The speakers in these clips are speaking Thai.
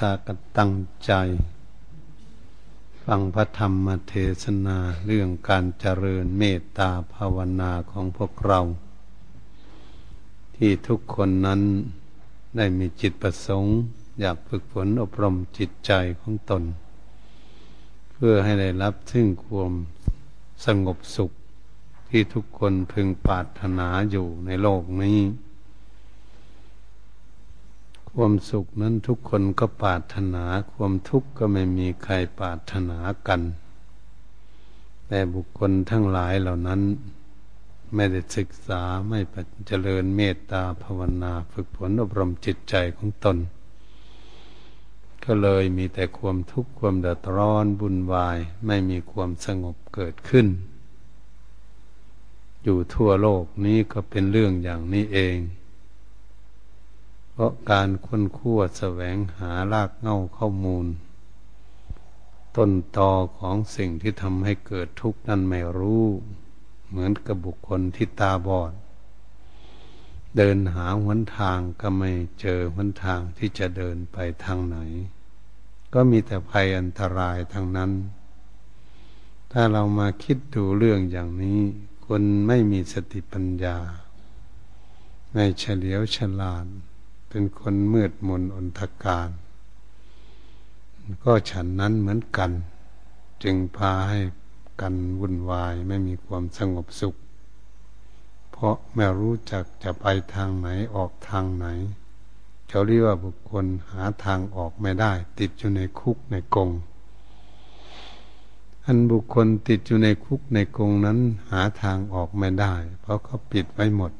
ตากันตั้งใจ ฟังพระธรรมเทศนาเรื่องการเจริญเมตตาภาวนาของพวกเรา ที่ทุกคนนั้นได้มีจิตประสงค์ อยากฝึกฝนอบรมจิตใจของตน เพื่อให้ได้รับซึ่งความสงบสุขที่ทุกคนพึงปรารถนาอยู่ในโลกนี้ ความสุขนั้นทุกคนก็ปรารถนา ความทุกข์ก็ไม่มีใครปรารถนากัน แต่บุคคลทั้งหลายเหล่านั้น ไม่ได้ศึกษาไม่เจริญเมตตาภาวนาฝึกฝนอบรมจิตใจของตน ก็เลยมีแต่ความทุกข์ความเดือดร้อนบุญวาย ไม่มีความสงบเกิดขึ้น อยู่ทั่วโลกนี้ก็เป็นเรื่องอย่างนี้เอง ราะการค้นคั่วแสวงหารากเง่าข้อมูล ต้นตอของสิ่งที่ทำให้เกิดทุกข์นั้นไม่รู้ เหมือนกับบุคคลที่ตาบอด เดินหาหนทางก็ไม่เจอหนทางที่จะเดินไปทางไหน ก็มีแต่ภัยอันตรายทางนั้น ถ้าเรามาคิดดูเรื่องอย่างนี้ คนไม่มีสติปัญญา ไม่เฉลียวฉลาด เป็นคนมืดมนอนทการ ก็ฉันนั้นเหมือนกัน จึงพาให้กันวุ่นวายไม่มีความสงบสุข เพราะไม่รู้จักจะไปทางไหนออกทางไหนเขาเรียกว่าบุคคลหาทางออกไม่ได้ ติดอยู่ในคุกในกงอันบุคคลติดอยู่ในคุกในกงนั้น หาทางออกไม่ได้ เพราะเขาปิดไว้หมด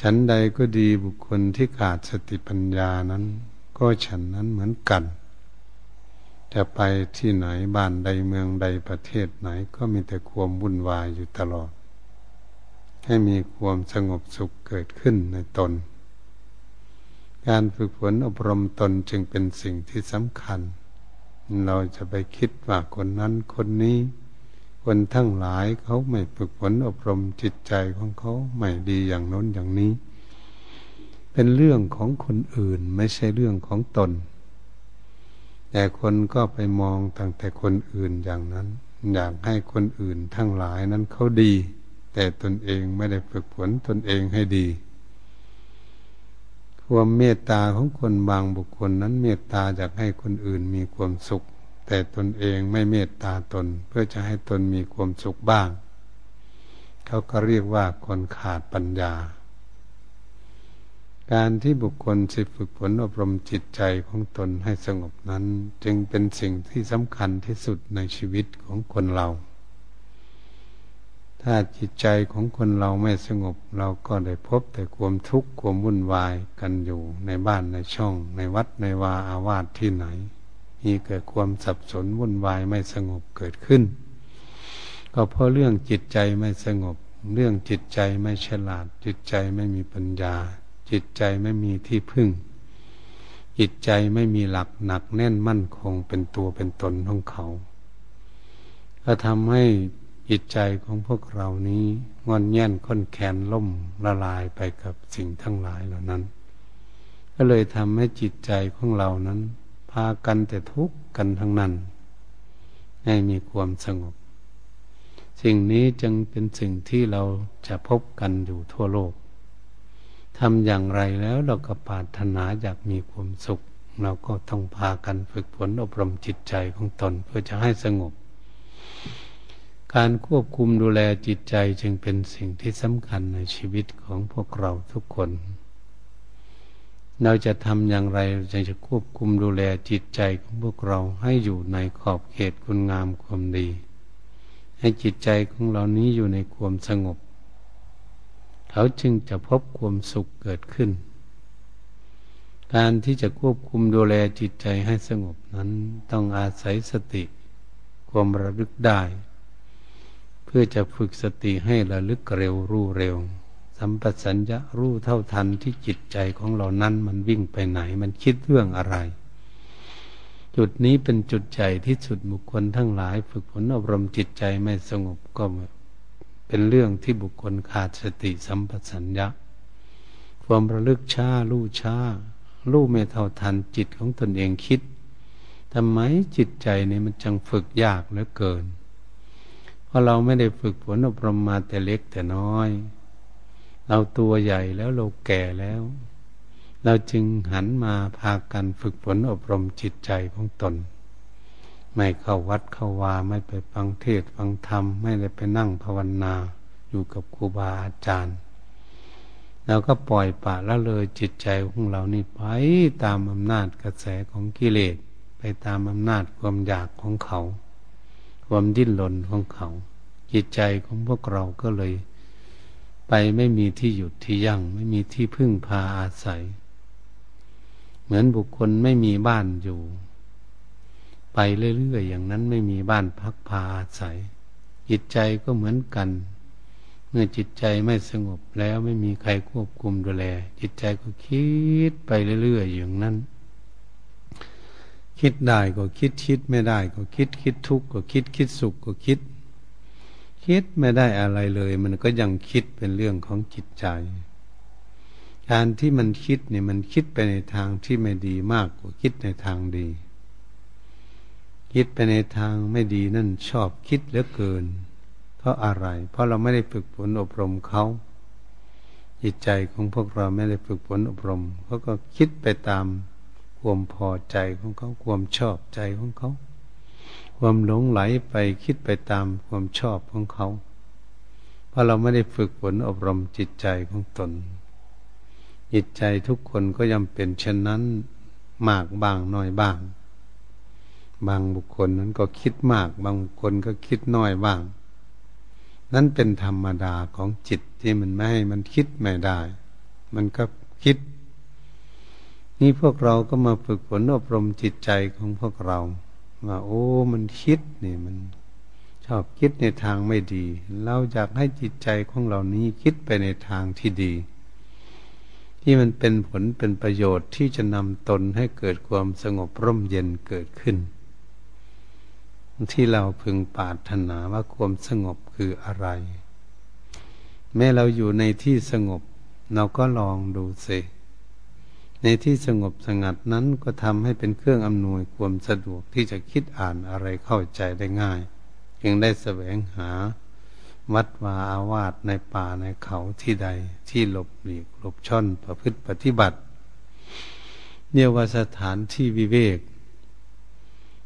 ฉันใดก็ดีบุคคลที่ขาดสติปัญญานั้น ก็ฉันนั้นเหมือนกัน จะไปที่ไหนบ้านใดเมืองใดประเทศไหนก็มีแต่ความวุ่นวายอยู่ตลอด ให้มีความสงบสุขเกิดขึ้นในตน การฝึกฝนอบรมตนจึงเป็นสิ่งที่สำคัญ เราจะไปคิดว่าคนนั้นคนนี้ คนทั้งหลายเขาไม่ฝึกฝนอบรมจิตใจของเขาไม่ดีอย่างน้นอย่างนี้ เป็นเรื่องของคนอื่นไม่ใช่เรื่องของตน แต่คนก็ไปมองตั้งแต่คนอื่นอย่างนั้น อยากให้คนอื่นทั้งหลายนั้นเขาดี แต่ตนเองไม่ได้ฝึกฝนตนเองให้ดีความเมตตาของคนบางบุคคลนั้นเมตตาอยากให้คนอื่นมีความสุข แต่ตนเองไม่เมตตาตน เพื่อจะให้ตนมีความสุขบ้าง เขาก็เรียกว่าคนขาดปัญญา การที่บุคคลสิฝึกฝนอบรมจิตใจของตนให้สงบนั้น จึงเป็นสิ่งที่สำคัญที่สุดในชีวิตของคนเรา ถ้าจิตใจของคนเราไม่สงบ เราก็ได้พบแต่ความทุกข์ความวุ่นวายกันอยู่ในบ้านในช่อง ในวัดในวาอาวาสที่ไหน มีเกิดความสับสนวุ่นวายไม่สงบเกิดขึ้น ก็เพราะเรื่องจิตใจไม่สงบ เรื่องจิตใจไม่ฉลาด จิตใจไม่มีปัญญา จิตใจไม่มีที่พึ่ง จิตใจไม่มีหลักหนักแน่นมั่นคงเป็นตัวเป็นตนของเขา ก็ทำให้จิตใจของพวกเรานี้งอนแง่นค้นแขนล่มละลายไปกับสิ่งทั้งหลายเหล่านั้น ก็เลยทำให้จิตใจของเรานั้น พากันแต่ทุกข์กันทั้งนั้นให้มีความสงบ สิ่งนี้จึงเป็นสิ่งที่เราจะพบกันอยู่ทั่วโลกทำอย่างไรแล้วเราก็ปรารถนาอยากมีความสุข เราก็ต้องพากันฝึกฝนอบรมจิตใจของตนเพื่อจะให้สงบ การควบคุมดูแลจิตใจจึงเป็นสิ่งที่สำคัญในชีวิตของพวกเราทุกคน เราจะทำอย่างไรจึงจะควบคุมดูแลจิตใจของพวกเราให้อยู่ในขอบเขตคุณงามความดี ให้จิตใจของเรานี้อยู่ในความสงบ เขาจึงจะพบความสุขเกิดขึ้น การที่จะควบคุมดูแลจิตใจให้สงบนั้นต้องอาศัยสติ ความระลึกได้ เพื่อจะฝึกสติให้ระลึกเร็วรู้เร็ว สัมปสัญญะรู้เท่าทันที่จิตใจของเรานั้น มันวิ่งไปไหน มันคิดเรื่องอะไร จุดนี้เป็นจุดใจที่สุดบุคคลทั้งหลาย ฝึกฝนอบรมจิตใจไม่สงบก็เป็นเรื่องที่บุคคลขาดสติสัมปชัญญะ ความระลึกช้ารู้ช้ารู้ไม่เท่าทันจิตของตนเองคิดทำไมจิตใจนี่มันจังฝึกยากเหลือเกิน เพราะเราไม่ได้ฝึกฝนอบรมมาแต่เล็กแต่น้อย เราตัวใหญ่แล้วเราแก่แล้ว เราจึงหันมาพากันฝึกฝนอบรมจิตใจของตน ไม่เข้าวัดเข้าวาไม่ไปฟังเทศฟังธรรม ไม่ได้ไปนั่งภาวนาอยู่กับครูบาอาจารย์เราก็ปล่อยปะละเลยจิตใจของเรานี่ไปตามอำนาจกระแสของกิเลสไปตามอำนาจความอยากของเขา ความดิ้นรนของเขา จิตใจของพวกเราก็เลย ไปไม่มีที่หยุดที่ยั่ง ไม่มีที่พึ่งพาอาศัย เหมือนบุคคลไม่มีบ้านอยู่ ไปเรื่อยๆอย่างนั้นไม่มีบ้านพักพาอาศัย จิตใจก็เหมือนกัน เมื่อจิตใจไม่สงบแล้วไม่มีใครควบคุมดูแล จิตใจก็คิดไปเรื่อยๆอย่างนั้น คิดได้ก็คิดคิดไม่ได้ก็คิดคิดทุกข์ก็คิดคิดสุขก็คิด คิดไม่ได้อะไรเลย มันก็ยังคิดเป็นเรื่องของจิตใจ การที่มันคิดเนี่ยมันคิดไปในทางที่ไม่ดีมากกว่าคิดในทางดี คิดไปในทางไม่ดีนั่นชอบคิดเหลือเกิน เพราะอะไร เพราะเราไม่ได้ฝึกฝนอบรมเขาจิตใจของพวกเราไม่ได้ฝึกฝนอบรมเขาก็คิดไปตามความพอใจของเขาความชอบใจของเขา ความหลงไหลไปคิดไปตามความชอบของเขา เพราะเราไม่ได้ฝึกฝนอบรมจิตใจของตน จิตใจทุกคนก็ย่อมเป็นเช่นนั้นมากบางน้อยบ้าง บางบุคคลนั้นก็คิดมาก บางบุคคลก็คิดน้อยบ้าง นั่นเป็นธรรมดาของจิตที่มันไม่ให้มันคิดไม่ได้ มันก็คิด นี่พวกเราก็มาฝึกฝนอบรมจิตใจของพวกเรา ว่า โอ้ มันคิดนี่มันชอบคิดในทางไม่ดี เราอยากให้จิตใจของเรานี้คิดไปในทางที่ดี ที่มันเป็นผลเป็นประโยชน์ที่จะนำตนให้เกิดความสงบร่มเย็นเกิดขึ้น ที่เราพึงปรารถนาว่าความสงบคืออะไร แม้เราอยู่ในที่สงบ เราก็ลองดูสิ ในที่สงบสงัดนั้นก็ทำให้เป็นเครื่องอำนวยความสะดวกที่จะคิดอ่านอะไรเข้าใจได้ง่าย จึงได้แสวงหา วัดวาอาวาสในป่าในเขาที่ใดที่หลบหลีกหลบช่อนประพฤติปฏิบัติเรียกว่าสถานที่วิเวก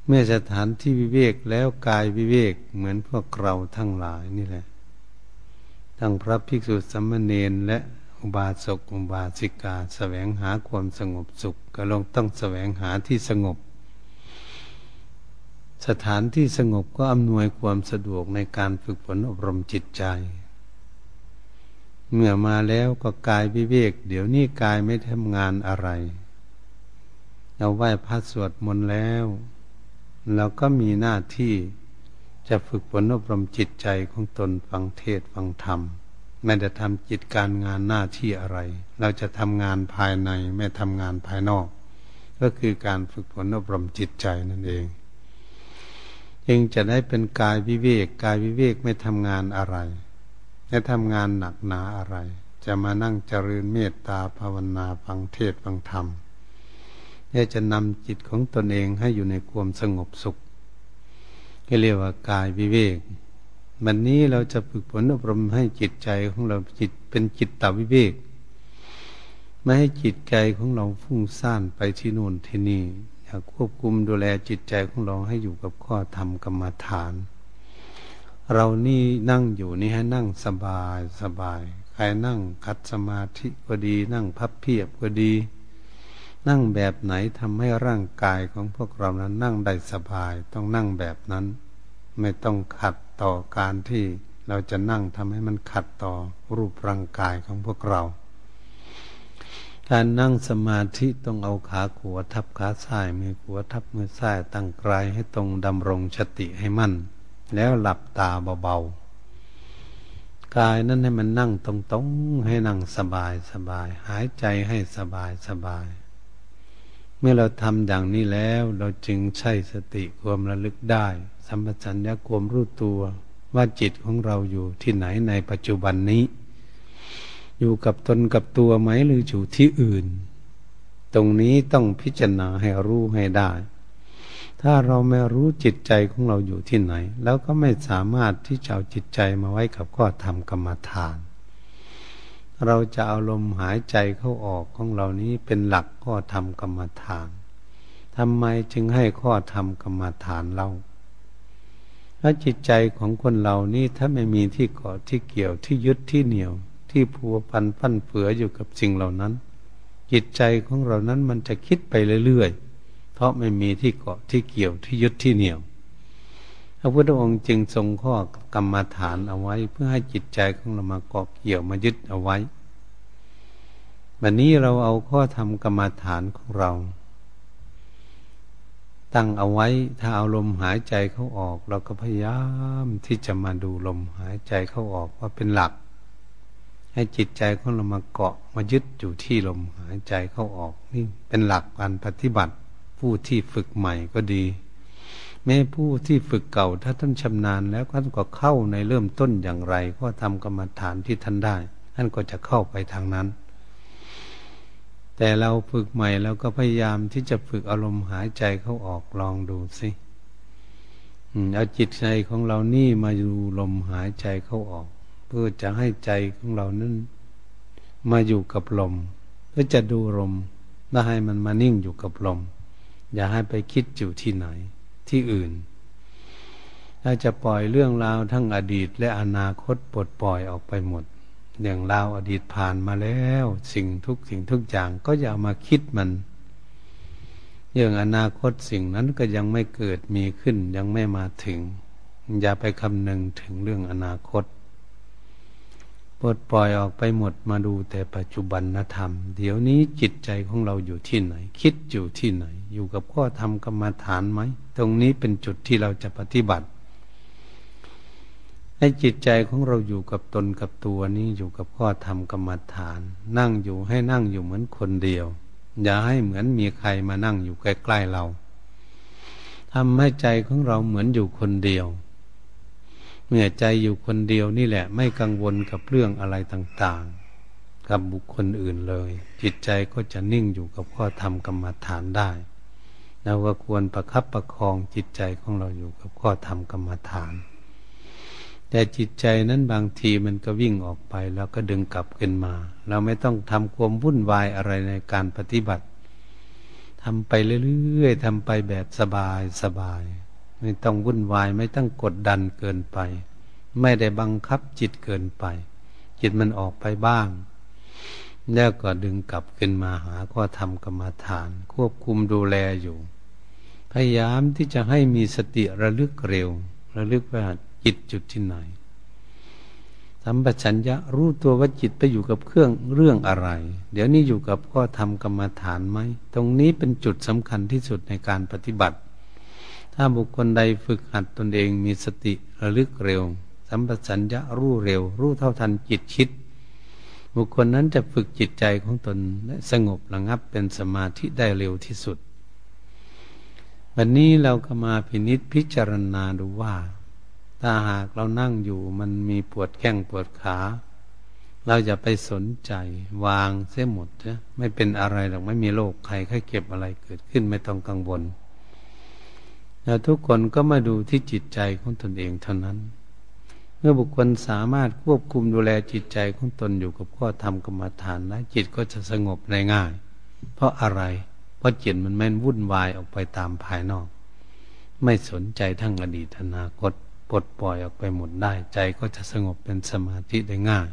เมื่อสถานที่วิเวกแล้วกายวิเวกเหมือนพวกเราทั้งหลายนี่แหละ ทั้งพระภิกษุสัมมเนนและ อุบาสกอุบาสิกาสแสวงหาความสงบสุข ก็ลงต้องแสวงหาที่สงบ สถานที่สงบก็อำนวยความสะดวกในการฝึกฝนอบรมจิตใจ เมื่อมาแล้วก็กายวิเวก เดี๋ยวนี้กายไม่ทำงานอะไร เราไหว้พระสวดมนต์แล้วเราก็มีหน้าที่จะฝึกฝนอบรมจิตใจของตนฟังเทศฟังธรรม ไม่ได้ทำจิตการงานหน้าที่อะไร เราจะทำงานภายในไม่ทำงานภายนอก ก็คือการฝึกฝนอบรมจิตใจนั่นเองจึงจะได้เป็นกายวิเวกกายวิเวกไม่ทำงานอะไรไม่ทำงานหนักหนาอะไร จะมานั่งเจริญเมตตาภาวนาฟังเทศฟังธรรมนี่จะนำจิตของตนเองให้อยู่ในความสงบสุขก็เรียกว่ากายวิเวก วันนี้เราจะฝึกฝนอบรมให้จิตใจของเราจิตเป็นจิตตวิเวก ไม่ให้จิตใจของเราฟุ้งซ่านไปที่โน่นที่นี่อยากควบคุมดูแลจิตใจของเราให้อยู่กับข้อธรรมกรรมฐาน เรานี่นั่งอยู่นี่ให้นั่งสบายสบายใครนั่งคัดสมาธิก็ดี นั่งพับเพียบก็ดี นั่งแบบไหนทำให้ร่างกายของพวกเรานั้นนั่งได้สบาย ต้องนั่งแบบนั้น ไม่ต้องขัด ต่อการที่เราจะนั่งทำให้มันขัดต่อรูปร่างกายของพวกเรา การนั่งสมาธิต้องเอาขาขวาทับขาซ้ายมือขวาทับมือซ้ายตั้งกายให้ตรงดำรงสติให้มั่น แล้วหลับตาเบาๆ กายนั้นให้มันนั่งตรงๆ ให้นั่งสบายสบาย หายใจให้สบายสบายเมื่อเราทำอย่างนี้แล้ว เราจึงใช้สติความระลึกได้ สัมปชัญญะความรู้ตัวว่าจิตของเราอยู่ที่ไหนในปัจจุบันนี้ อยู่กับตนกับตัวไหมหรืออยู่ที่อื่น ตรงนี้ต้องพิจารณาให้รู้ให้ได้ ถ้าเราไม่รู้จิตใจของเราอยู่ที่ไหน แล้วก็ไม่สามารถที่จะเอาจิตใจมาไว้กับข้อธรรมกรรมฐาน เราจะเอาลมหายใจเข้าออกของเรานี้เป็นหลักข้อธรรมกรรมฐานทำไมจึงให้ข้อธรรมกรรมฐานเรา ถ้าจิตใจของคนเรานี่ถ้าไม่มีที่เกาะที่เกี่ยวที่ยึดที่เหนี่ยว ที่พัวพันพันเฟืออยู่กับสิ่งเหล่านั้น จิตใจของเรานั้นมันจะคิดไปเรื่อยๆเพราะไม่มีที่เกาะที่เกี่ยวที่ยึดที่เหนี่ยวพระพุทธองค์จึงทรงข้อกรรมฐานเอาไว้ เพื่อให้จิตใจของเรามาเกาะเกี่ยวมายึดเอาไว้วันนี้เราเอาข้อธรรมกรรมฐานของเรา ตั้งเอาไว้ถ้าเอาลมหายใจเข้าออก เราก็พยายามที่จะมาดูลมหายใจเข้าออกว่าเป็นหลัก ให้จิตใจของเรามาเกาะมายึดอยู่ที่ลมหายใจเข้าออกนี่เป็นหลักการปฏิบัติ ผู้ที่ฝึกใหม่ก็ดี แม้ผู้ที่ฝึกเก่าถ้าท่านชำนาญแล้วท่านก็เข้าในเริ่มต้นอย่างไร ก็ทำกรรมฐานที่ท่านได้ท่านก็จะเข้าไปทางนั้น แต่เราฝึกใหม่แล้วก็พยายามที่จะฝึกอารมณ์หายใจเข้าออกลองดูสิเอาจิตใจของเรานี่มาดูลมหายใจเข้าออก เพื่อจะให้ใจของเรานั้นมาอยู่กับลม เพื่อจะดูลมแล้วให้มันมานิ่งอยู่กับลม อย่าให้ไปคิดอยู่ที่ไหน ที่อื่น ถ้าจะปล่อยเรื่องราวทั้งอดีตและอนาคตปลดปล่อยออกไปหมด เรื่องราวอดีตผ่านมาแล้ว สิ่งทุกสิ่งทุกอย่างก็อย่ามาคิดมันเรื่องอนาคตสิ่งนั้นก็ยังไม่เกิดมีขึ้นยังไม่มาถึง อย่าไปคำนึงถึงเรื่องอนาคตปลดปล่อยออกไปหมดมาดูแต่ปัจจุบันนธรรม เดี๋ยวนี้จิตใจของเราอยู่ที่ไหน คิดอยู่ที่ไหน อยู่กับข้อธรรมกรรมฐานไหม ตรงนี้เป็นจุดที่เราจะปฏิบัติ ให้จิตใจของเราอยู่กับตนกับตัวนี้อยู่กับข้อธรรมกรรมฐาน นั่งอยู่ให้นั่งอยู่เหมือนคนเดียว อย่าให้เหมือนมีใครมานั่งอยู่ใกล้ๆเราทำให้ใจของเราเหมือนอยู่คนเดียวเมื่อใจอยู่คนเดียวนี่แหละ ไม่กังวลกับเรื่องอะไรต่างๆ กับบุคคลอื่นเลย จิตใจก็จะนิ่งอยู่กับข้อธรรมกรรมฐานได้เราก็ควรประคับประคองจิตใจของเราอยู่กับข้อธรรมกรรมฐาน แต่จิตใจนั้นบางทีมันก็วิ่งออกไป แล้วก็ดึงกลับขึ้นมา เราไม่ต้องทำความวุ่นวายอะไรในการปฏิบัติทำไปเรื่อยๆทำไปแบบสบายสบาย ไม่ต้องวุ่นวายไม่ต้องกดดันเกินไป ไม่ได้บังคับจิตเกินไป จิตมันออกไปบ้าง แล้วก็ดึงกลับขึ้นมาหาข้อธรรมกรรมฐาน ควบคุมดูแลอยู่ พยายามที่จะให้มีสติระลึกเร็ว ระลึกว่า จิตจุดที่ไหน สัมปชัญญะรู้ตัวว่าจิตไปอยู่กับเครื่องเรื่องอะไร เดี๋ยวนี้อยู่กับข้อธรรมกรรมฐานไหม ตรงนี้เป็นจุดสำคัญที่สุดในการปฏิบัติ ถ้าบุคคลใดฝึกหัดตนเองมีสติระลึกเร็ว สัมปชัญญะรู้เร็ว รู้เท่าทันจิตคิด บุคคลนั้นจะฝึกจิตใจของตนและสงบระงับเป็นสมาธิได้เร็วที่สุดวันนี้เราก็มาพินิษพิจารณาดูว่า ถ้าหากเรานั่งอยู่มันมีปวดแข้งปวดขา เราจะไปสนใจ วางเสียหมดนะไม่เป็นอะไรหรอกไม่มีโรคใครใครเก็บอะไรเกิดขึ้นไม่ต้องกังวลแล้วทุกคนก็มาดูที่จิตใจของตนเองเท่านั้น เมื่อบุคคลสามารถควบคุมดูแลจิตใจของตนอยู่กับข้อธรรมกรรมฐานนะจิตก็จะสงบได้ง่าย เพราะอะไร เพราะจิตมันไม่วุ่นวายออกไปตามภายนอก ไม่สนใจทั้งอดีตอนาคต ปลดปล่อยออกไปหมดได้ ใจก็จะสงบเป็นสมาธิได้ง่าย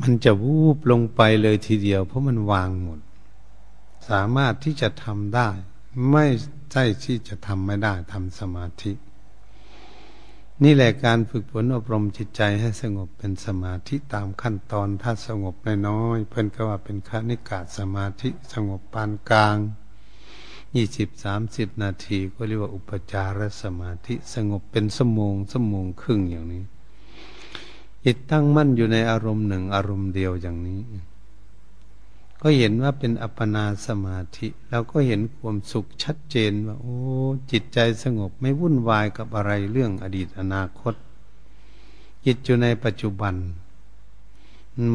มันจะวูบลงไปเลยทีเดียว เพราะมันวางหมด สามารถที่จะทำได้ ไม่ใช่ที่จะทำไม่ได้ทำสมาธิ นี่แหละการฝึกฝนอบรมจิตใจให้สงบเป็นสมาธิตามขั้นตอนถ้าสงบน้อยๆเพิ่นก็ว่าเป็นคณิกาสมาธิสงบปานกลาง ยี่สิบสามสิบนาทีก็เรียกว่าอุปจารสมาธิสงบเป็นสมงสมงครึ่งอย่างนี้จิตตั้งมั่นอยู่ในอารมณ์หนึ่งอารมณ์เดียวอย่างนี้ ก็เห็นว่าเป็นอัปปนาสมาธิเราก็เห็นความสุขชัดเจนว่า โอ้จิตใจสงบไม่วุ่นวายกับอะไรเรื่องอดีตอนาคต จิตอยู่ในปัจจุบัน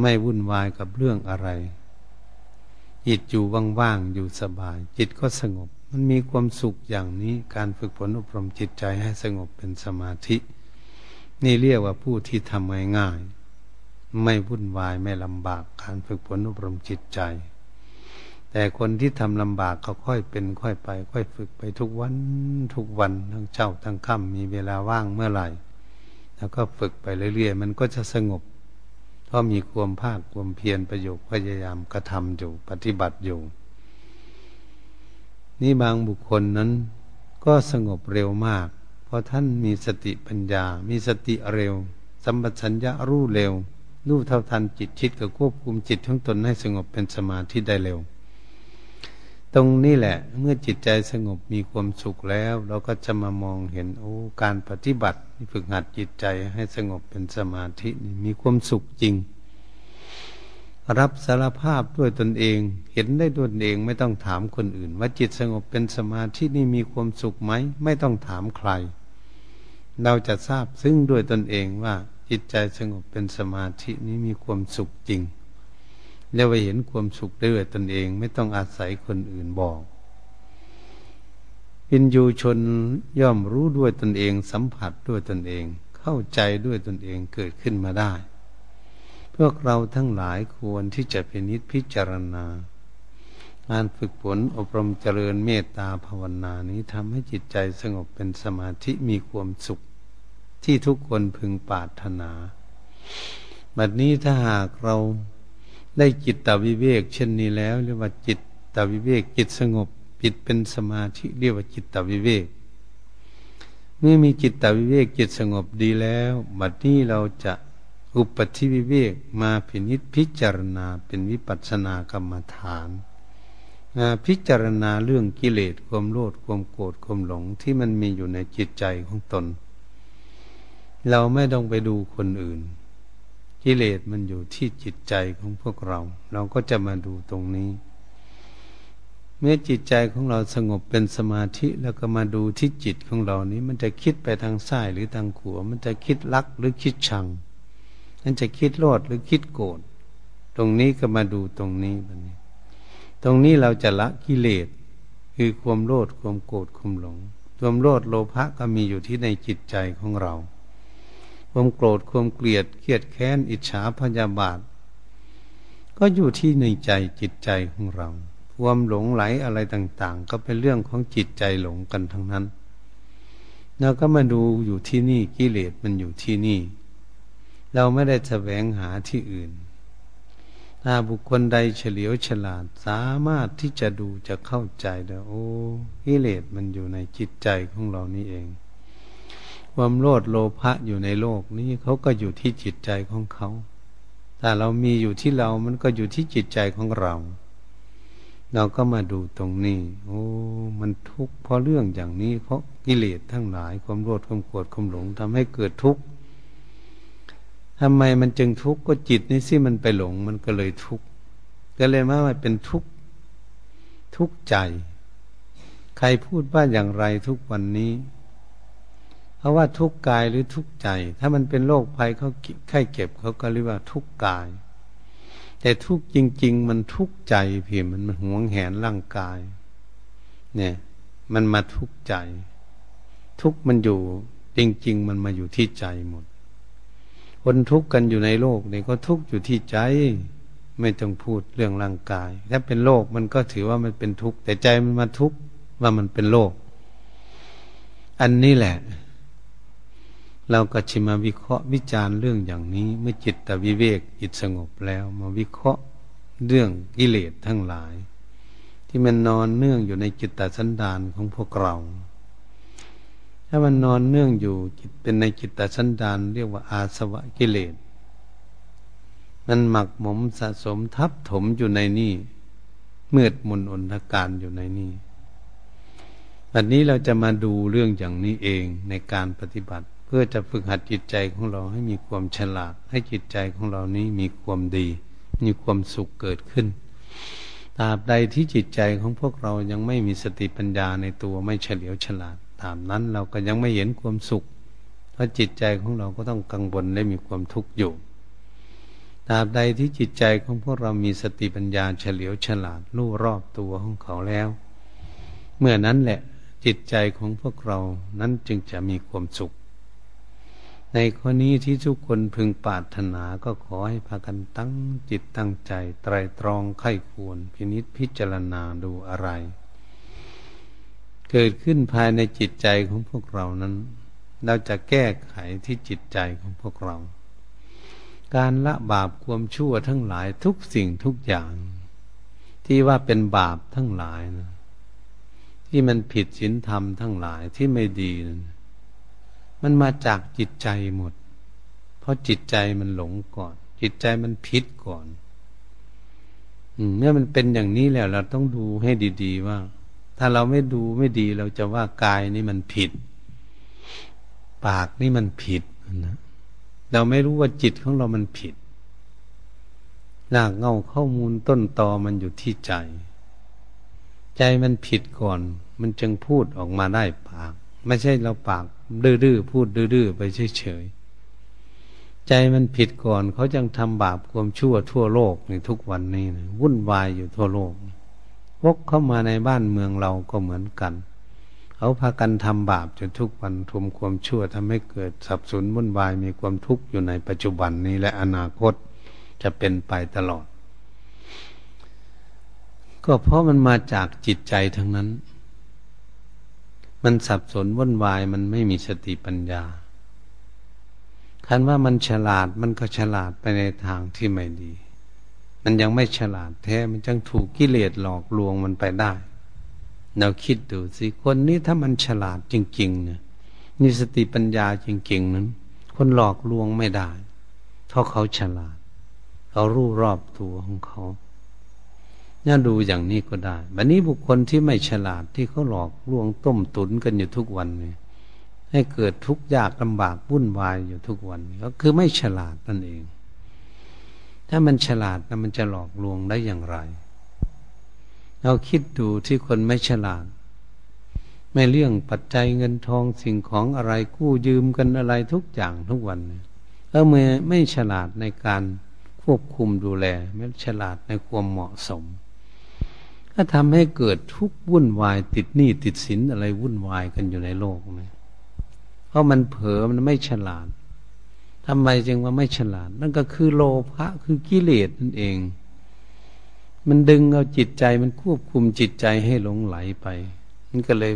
ไม่วุ่นวายกับเรื่องอะไร จิตอยู่ว่างๆอยู่สบาย จิตก็สงบ มันมีความสุขอย่างนี้การฝึกฝนอบรมจิตใจให้สงบเป็นสมาธิ นี่เรียกว่าผู้ที่ทำง่ายๆไม่วุ่นวายไม่ลำบากการฝึกฝนอบรมจิตใจ แต่คนที่ทำลำบากเขาค่อยเป็นค่อยไป ค่อยฝึกไปทุกวันทุกวันทั้งเช้าทั้งค่ำมีเวลาว่างเมื่อไหร่ แล้วก็ฝึกไปเรื่อยๆ มันก็จะสงบ ราะมีความภาคความเพียรประโยชน์พยายามกระทำอยู่ปฏิบัติอยู่ นี่บางบุคคลนั้น ก็สงบเร็วมาก เพราะท่านมีสติปัญญา มีสติเร็ว สัมปชัญญะรู้เร็ว รู้เท่าทันจิตชิดกับควบคุมจิตทั้งตนให้สงบเป็นสมาธิได้เร็ว ตรงนี้แหละ เมื่อจิตใจสงบมีความสุขแล้ว เราก็จะมามองเห็นโอ้การปฏิบัติฝึกหัดจิตใจให้สงบเป็นสมาธินี่มีความสุขจริง รับสารภาพด้วยตนเอง เห็นได้ด้วยตนเองไม่ต้องถามคนอื่น ว่าจิตสงบเป็นสมาธินี่มีความสุขไหมไม่ต้องถามใคร เราจะทราบซึ่งด้วยตนเองว่าจิตใจสงบเป็นสมาธินี้มีความสุขจริง แล้วไปเห็นความสุขด้วยตนเอง ไม่ต้องอาศัยคนอื่นบอกวินยูชนย่อมรู้ด้วยตนเอง สัมผัสด้วยตนเอง เข้าใจด้วยตนเองเกิดขึ้นมาได้ พวกเราทั้งหลายควรที่จะพินิจพิจารณางานฝึกฝนอบรมเจริญเมตตาภาวนานี้ทำให้จิตใจสงบเป็นสมาธิมีความสุข ที่ทุกคนพึงปรารถนา บัดนี้ถ้าหากเรา ได้จิตตวิเวก เช่นนี้แล้ว เรียกว่าจิตตวิเวก จิตสงบ จิตเป็นสมาธิเรียกว่าจิตตวิเวก เมื่อมีจิตตวิเวก จิตสงบดีแล้ว บัดนี้เราจะอุปธิวิเวกมาพินิษพิจารณาเป็นวิปัสสนากรรมฐานพิจารณาเรื่องกิเลสความโลภความโกรธความหลงที่มันมีอยู่ในจิตใจของตน เราไม่ต้องไปดูคนอื่น กิเลสมันอยู่ที่จิตใจของพวกเรา เราก็จะมาดูตรงนี้ เมื่อจิตใจของเราสงบเป็นสมาธิแล้วก็มาดูที่จิตของเรานี้ มันจะคิดไปทางซ้ายหรือทางขวามันจะคิดรักหรือคิดชัง มันจะคิดโลดหรือคิดโกรธตรงนี้ก็มาดูตรงนี้แบบนี้ ตรงนี้เราจะละกิเลสคือความโลดความโกรธความหลงความโลดโลภะก็มีอยู่ที่ในจิตใจของเรา ความโกรธความเกลียดเกลียดแค้น อิจฉาพยาบาท ก็อยู่ที่ในใจจิตใจของเรา ความหลงไหลอะไรต่างๆ ก็เป็นเรื่องของจิตใจหลงกันทั้งนั้นเราก็มาดูอยู่ที่นี่กิเลสมันอยู่ที่นี่ เราไม่ได้แสวงหาที่อื่น ถ้าบุคคลใดเฉลียวฉลาดสามารถที่จะดูจะเข้าใจได้โอ้กิเลสมันอยู่ในจิตใจของเรานี่เอง ความโลดโลภะอยู่ในโลกนี้เขาก็อยู่ที่จิตใจของเขา แต่เรามีอยู่ที่เรามันก็อยู่ที่จิตใจของเรา เราก็มาดูตรงนี้ โอ้ มันทุกข์เพราะเรื่องอย่างนี้ เพราะกิเลสทั้งหลาย ความโลภความโกรธความหลงทำให้เกิดทุกข์ทำไมมันจึงทุกข์ก็จิตนี่สิมันไปหลง มันก็เลยทุกข์ก็เลยว่ามันเป็นทุกข์ทุกข์ใจ ใครพูดว่าอย่างไรทุกวันนี้ เพราะว่าทุกกายหรือทุกใจ ถ้ามันเป็นโรคภัยเขาไข้เก็บเขาก็เรียกว่าทุกกาย แต่ทุกจริง ๆ มันทุกใจเพียมันมันหวงแหนร่างกาย เนี่ย มันมาทุกใจ ทุกมันอยู่ จริง ๆ มันมาอยู่ที่ใจหมด คนทุกข์กันอยู่ในโลกนี่ก็ทุกข์อยู่ที่ใจ ไม่ต้องพูดเรื่องร่างกาย ถ้าเป็นโลกมันก็ถือว่ามันเป็นทุกข์แต่ใจมันมาทุกข์ว่ามันเป็นโลกอันนี้แหละ เราก็ชิมาวิเคราะห์วิจารณ์เรื่องอย่างนี้ เมื่อจิตตวิเวกจิตสงบแล้วมาวิเคราะห์เรื่องกิเลสทั้งหลาย ที่มันนอนเนื่องอยู่ในจิตตสันดานของพวกเรา ถ้ามันนอนเนื่องอยู่จิตเป็นในจิตตสันดานเรียกว่าอาสวะกิเลส มันหมักหมมสะสมทับถมอยู่ในนี่มืดมุนอนทการอยู่ในนี่วันนี้เราจะมาดูเรื่องอย่างนี้เองในการปฏิบัติ พื่อจะฝึกหัดจิตใจของเราให้มีความฉลาด ให้จิตใจของเรานี้มีความดี มีความสุขเกิดขึ้นตราบใดที่จิตใจของพวกเรายังไม่มีสติปัญญาในตัวไม่เฉลียวฉลาดตามนั้นเราก็ยังไม่เห็นความสุข เพราะจิตใจของเราก็ต้องกังวลและมีความทุกข์อยู่ตราบใดที่จิตใจของพวกเรามีสติปัญญาเฉลียวฉลาดรู้รอบตัวของเขาแล้ว เมื่อนั้นแหละจิตใจของพวกเรานั้นจึงจะมีความสุข ในข้อนี้ที่ทุกคนพึงปรารถนาก็ขอให้พากันตั้งจิตตั้งใจ ไตรตรองไข้ควร พินิษพิจารณาดูอะไร เกิดขึ้นภายในจิตใจของพวกเรานั้น เราจะแก้ไขที่จิตใจของพวกเรา การละบาปความชั่วทั้งหลายทุกสิ่งทุกอย่าง ที่ว่าเป็นบาปทั้งหลายนะที่มันผิดศีลธรรมทั้งหลายที่ไม่ดีนะ มันมาจากจิตใจหมด เพราะจิตใจมันหลงก่อน จิตใจมันผิดก่อนเมื่อมันเป็นอย่างนี้แล้ว เราต้องดูให้ดี ๆ ว่า ถ้าเราไม่ดูไม่ดี เราจะว่ากายนี่มันผิด ปากนี่มันผิดนะเราไม่รู้ว่าจิตของเรามันผิดหลากเงาข้อมูลต้นตอมันอยู่ที่ใจ ใจมันผิดก่อน มันจึงพูดออกมาได้ปาก ไม่ใช่เราปาก ดื้อๆพูดดื้อๆไปเฉยๆใจมันผิดก่อนเขาจึงทำบาปความชั่วทั่วโลกในทุกวันนี้นะวุ่นวายอยู่ทั่วโลกวกเข้ามาในบ้านเมืองเราก็เหมือนกันเขาพากันทำบาปจนทุกวันทุมความชั่วทำให้เกิดสับสนวุ่นวายมีความทุกข์อยู่ในปัจจุบันนี้และอนาคตจะเป็นไปตลอด ก็เพราะมันมาจากจิตใจทั้งนั้น มันสับสนวุ่นวายมันไม่มีสติปัญญา คันว่ามันฉลาดมันก็ฉลาดไปในทางที่ไม่ดี มันยังไม่ฉลาดแท้ มันจังถูกกิเลสหลอกลวงมันไปได้ เราคิดดูสิคนนี้ถ้ามันฉลาดจริง ๆ เนี่ยมีสติปัญญาจริง ๆ นั้น คนหลอกลวงไม่ได้ เพราะเขาฉลาด เขารู้รอบตัวของเขา น่าดูอย่างนี้ก็ได้บันนี้บุคคลที่ไม่ฉลาดที่เขาหลอกลวงต้มตุนกันอยู่ทุกวันเนี่ยให้เกิดทุกข์ยากลำบากวุ่นวายอยู่ทุกวัน ก็คือไม่ฉลาดนั่นเอง ถ้ามันฉลาดนะมันจะหลอกลวงได้อย่างไร เราคิดดูที่คนไม่ฉลาด ไม่เรื่องปัจจัยเงินทองสิ่งของอะไรกู้ยืมกันอะไรทุกอย่างทุกวันแล้วเมื่อไม่ฉลาดในการควบคุมดูแล ไม่ฉลาดในความเหมาะสม ก็ทำให้เกิดทุกวุ่นวายติดหนี้ติดสินอะไรวุ่นวายกันอยู่ในโลกนะเพราะมันเผลอมันไม่ฉลาดทำไมจึงว่าไม่ฉลาด นั่นก็คือโลภะคือกิเลสนั่นเอง มันดึงเอาจิตใจมันควบคุมจิตใจให้หลงไหลไป มันก็เลย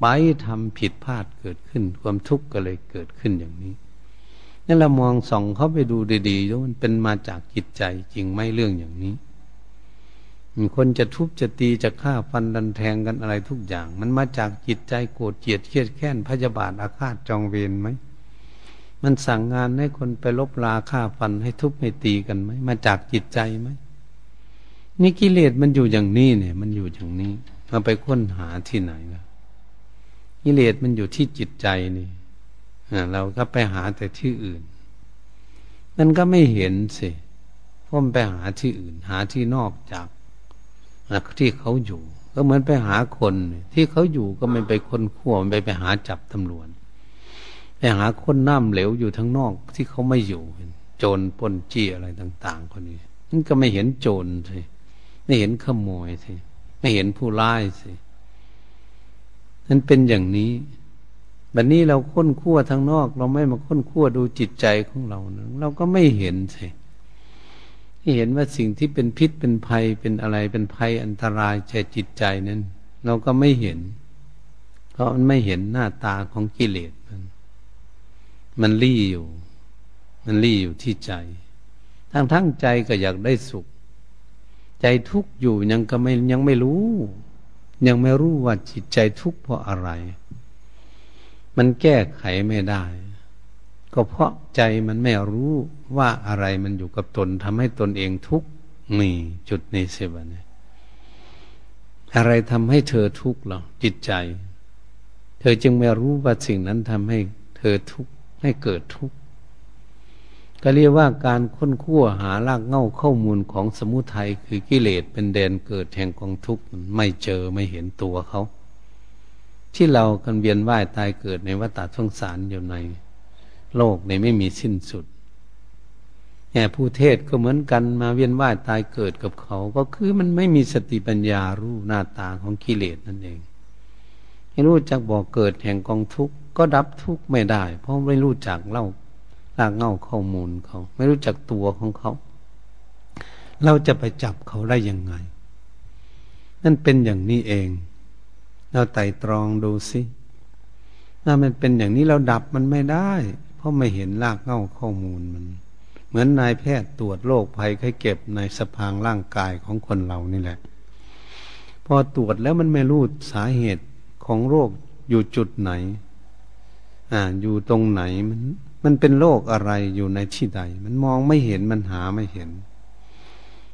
ไปทำผิดพลาดเกิดขึ้น ความทุกข์ก็เลยเกิดขึ้นอย่างนี้นั่นเรามองส่องเข้าไปดูดีๆแล้วมันเป็นมาจากจิตใจจริงไม่เรื่องอย่างนี้ คนจะทุบจะตีจะฆ่าฟันดันแทงกันอะไรทุกอย่าง มันมาจากจิตใจโกรธเกลียดเครียดแค้นพยาบาทอาฆาตจองเวรไหมมันสั่งงานให้คนไปลบลาฆ่าฟันให้ทุบให้ตีกันไหมมาจากจิตใจไหมนี่กิเลสมันอยู่อย่างนี้เนี่ย มันอยู่อย่างนี้มาไปค้นหาที่ไหนนะกิเลสมันอยู่ที่จิตใจนี่เราก็ไปหาแต่ที่อื่นนั่นก็ไม่เห็นสิพ่มไปหาที่อื่น หาที่นอกจาก ที่เขาอยู่ ก็เหมือนไปหาคน ที่เขาอยู่ก็ไม่ไปคนขั้วไปไปหาจับตำรวจไปหาคนน้ำเหลวอยู่ทั้งนอกที่เขาไม่อยู่ โจรปนจี้อะไรต่าง ๆ คนนี้นั่นก็ไม่เห็นโจรสิไม่เห็นขโมยสิไม่เห็นผู้ร้ายสินั่นเป็นอย่างนี้บัดนนี้เราค้นคั่วทางนอก เราไม่มาค้นคั่วดูจิตใจของเรานะเราก็ไม่เห็นสิ ที่เห็นว่าสิ่งที่เป็นพิษเป็นภัยเป็นอะไรเป็นภัยอันตรายแก่จิตใจนั้น เราก็ไม่เห็น เพราะมันไม่เห็นหน้าตาของกิเลสมัน มันรี่อยู่ มันรี่อยู่ที่ใจ ทั้งทั้งใจก็อยากได้สุข ใจทุกข์อยู่ยังก็ไม่ยังไม่รู้ ยังไม่รู้ว่าจิตใจทุกข์เพราะอะไร มันแก้ไขไม่ได้ ก็เพราะใจมันไม่รู้ว่าอะไรมันอยู่กับตนทำให้ตนเองทุกข์นี่จุดนี้เสียบเนี่ยอะไรทำให้เธอทุกข์หรอจิตใจ เธอจึงไม่รู้ว่าสิ่งนั้นทำให้เธอทุกข์ให้เกิดทุกข์ก็เรียกว่าการค้นคั่วหารากเง่าข้อมูลของสมุทัยคือกิเลสเป็นแดนเกิดแห่งกองทุกข์ไม่เจอไม่เห็นตัวเขา ที่เรากันเวียนว่ายตายเกิดในวัฏสงสารอยู่ใน โลกในไม่มีสิ้นสุดแง่ผู้เทศก็เหมือนกันมาเวียนว่ายตายเกิดกับเขา ก็คือมันไม่มีสติปัญญารู้หน้าตาของกิเลสนั่นเองให้รู้จักบอกเกิดแห่งกองทุกข์ก็ดับทุกข์ไม่ได้ เพราะไม่รู้จักเล่ารากเง่าข้อมูลเขา ไม่รู้จักตัวของเขา เราจะไปจับเขาได้ยังไง นั่นเป็นอย่างนี้เอง เราไต่ตรองดูสิถ้ามันเป็นอย่างนี้เราดับมันไม่ได้ ราะไม่เห็นรากเง่าข้อมูลมัน เหมือนนายแพทย์ตรวจโรคภัยไข้เก็บในสภางร่างกายของคนเรานี่แหละ พอตรวจแล้วมันไม่รู้สาเหตุของโรคอยู่จุดไหน อ่า อยู่ตรงไหนมัน มันเป็นโรคอะไรอยู่ในที่ใด มันมองไม่เห็นมันหาไม่เห็น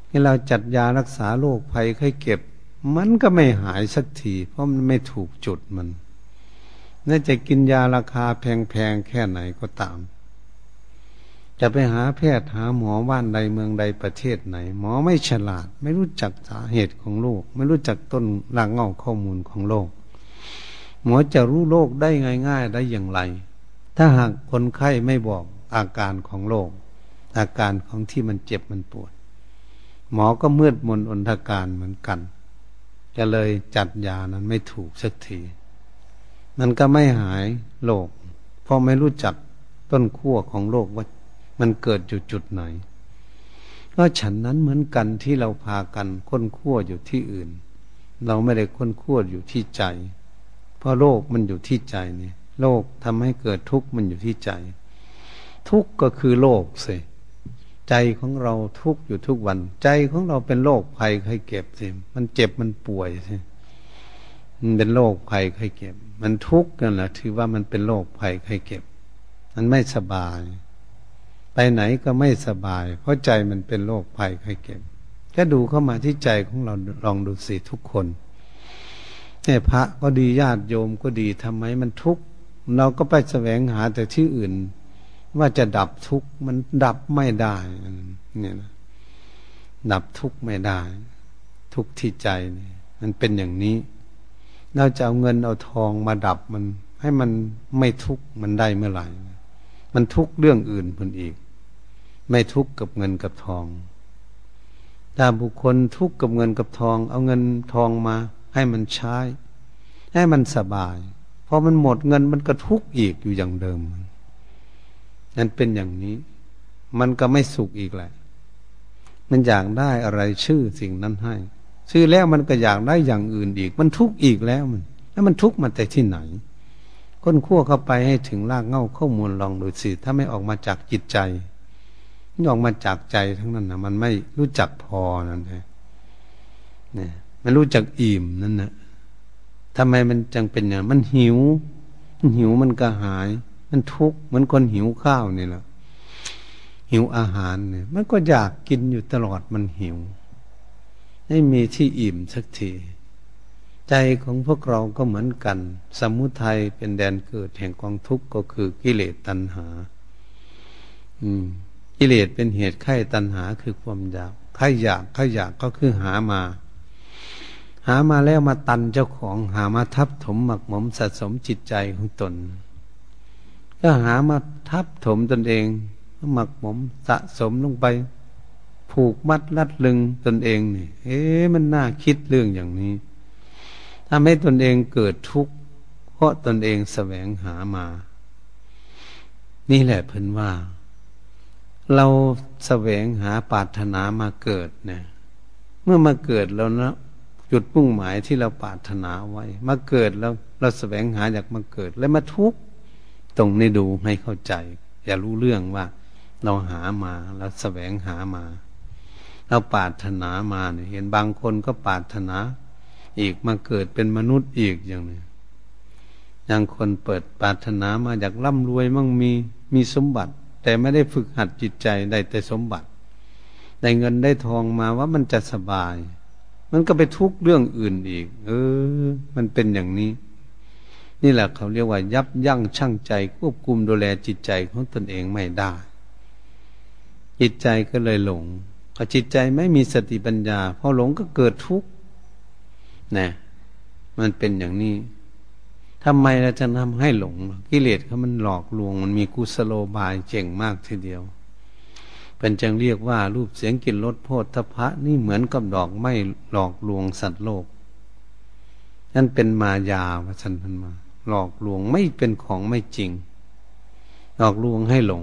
ให้เราจัดยารักษาโรคภัยไข้เก็บ มันก็ไม่หายสักที เพราะมันไม่ถูกจุดมัน น่าจะกินยาราคาแพงๆแค่ไหนก็ตาม จะไปหาแพทย์หาหมอบ้านใดเมืองใดประเทศไหน หมอไม่ฉลาด ไม่รู้จักสาเหตุของโรคไม่รู้จักต้นรากเงาข้อมูลของโรคหมอจะรู้โรคได้ง่ายๆได้อย่างไร ถ้าหากคนไข้ไม่บอกอาการของโรคอาการของที่มันเจ็บมันปวด หมอก็มืดมนอนทการเหมือนกัน จะเลยจัดยานั้นไม่ถูกสักที มันก็ไม่หายโรคเพราะไม่รู้จักต้นขั้วของโรคว่ามันเกิดอยู่จุดไหน ก็ฉันนั้นเหมือนกันที่เราพากันค้นขั้วอยู่ที่อื่น เราไม่ได้ค้นขั้วอยู่ที่ใจ เพราะโรคมันอยู่ที่ใจเนี่ย โลกทำให้เกิดทุกข์มันอยู่ที่ใจ ทุกข์ก็คือโลกสิใจของเราทุกข์อยู่ทุกวัน ใจของเราเป็นโรคภัยไข้เก็บสิมันเจ็บมันป่วยสิ มันเป็นโรคภัยไข้เก็บ มันทุกข์กันแหละถือว่ามันเป็นโรคภัยไข้เก็บ มันไม่สบาย ไปไหนก็ไม่สบาย เพราะใจมันเป็นโรคภัยไข้เก็บก็ดูเข้ามาที่ใจของเราลองดูสิทุกคนเนี่ยพระก็ดีญาติโยมก็ดีทำไมมันทุกข์เราก็ไปแสวงหาแต่ที่อื่น ว่าจะดับทุกข์มันดับไม่ได้เนี่ยนะดับทุกข์ไม่ได้ ทุกข์ที่ใจนี่มันเป็นอย่างนี้ เราจะเอาเงินเอาทองมาดับมัน ให้มันไม่ทุกข์มันได้เมื่อไหร่ มันทุกข์เรื่องอื่นพนอีก ไม่ทุกข์กับเงินกับทอง ถ้าบุคคลทุกข์กับเงินกับทอง เอาเงินทองมา ให้มันใช้ ให้มันสบายพอมันหมดเงินมันก็ทุกข์อีกอยู่อย่างเดิมนั่นเป็นอย่างนี้ มันก็ไม่สุขอีกแหละ มันอยากได้อะไรชื่อสิ่งนั้นให้ ชื่อแล้วมันก็อยากได้อย่างอื่นอีก มันทุกข์อีกแล้วมันแล้วมันทุกข์มาแต่ที่ไหนค้นคั่วเข้าไปให้ถึงรากเง้าข้อมูลลองดูสิถ้าไม่ออกมาจากจิตใจนี่ออกมาจากใจทั้งนั้นนะมันไม่รู้จักพอนั่นเองเนี่ยมันรู้จักอิ่มนั่นนะทำไมมันจังเป็นอย่างมันหิว มันหิวมันก็หาย มันทุกข์เหมือนคนหิวข้าวนี่แหละหิวอาหารเนี่ย มันก็อยากกินอยู่ตลอดมันหิว ไม่มีที่อิ่มสักที ใจของพวกเราก็เหมือนกัน สมุทัยเป็นแดนเกิดแห่งกองทุกข์ก็คือกิเลสตัณหา อืม กิเลสเป็นเหตุไข้ตัณหาคือความอยากไข้อยากไข้อยากก็คือหามา หามาแล้วมาตันเจ้าของหามาทับถมหมักหมมสะสมจิตใจของตน ก็หามาทับถมตนเองหมักหมมสะสมลงไป ผูกมัดลัดลึงตนเองนี่ เอ๊ะมันน่าคิดเรื่องอย่างนี้ทำให้ตนเองเกิดทุกข์เพราะตนเองแสวงหามา นี่แหละเพิ่นว่า เราแสวงหาปาถนามาเกิดเนี่ย เมื่อมาเกิดแล้วนะจุดมุ่งหมายที่เราปรารถนาไว้ มาเกิดแล้วเราแสวงหาอยากมาเกิด แล้วมาทุกข์ตรงนี้ดูให้เข้าใจ อย่ารู้เรื่องว่า เราหามาเราแสวงหามา เราปรารถนามาเนี่ยเห็นบางคนก็ปรารถนา อีกมาเกิดเป็นมนุษย์อีกอย่างนี้อย่างคนเปิดปรารถนามาอยากร่ำรวยมั่งมีมีสมบัติ แต่ไม่ได้ฝึกหัดจิตใจได้แต่สมบัติได้เงินได้ทองมาว่ามันจะสบาย มันก็ไปทุกเรื่องอื่นอีก เออ มันเป็นอย่างนี้ นี่แหละเขาเรียกว่า ยับยั้งชั่งใจ ควบคุมดูแลจิตใจของตนเองไม่ได้ จิตใจก็เลยหลง อจิตใจไม่มีสติปัญญาพอหลงก็เกิดทุกข์นะมันเป็นอย่างนี้ทำไมเราจะทำให้หลง กิเลสเขามันหลอกลวง มันมีกุศโลบายเจ๋งมากทีเดียวเป็นจึงเรียกว่ารูปเสียงกลิ่นรสโพธพะนี่เหมือนกับดอกไม้หลอกลวงสัตว์โลก นั่นเป็นมายาว่าฉันพันมา หลอกลวงไม่เป็นของไม่จริง หลอกลวงให้หลง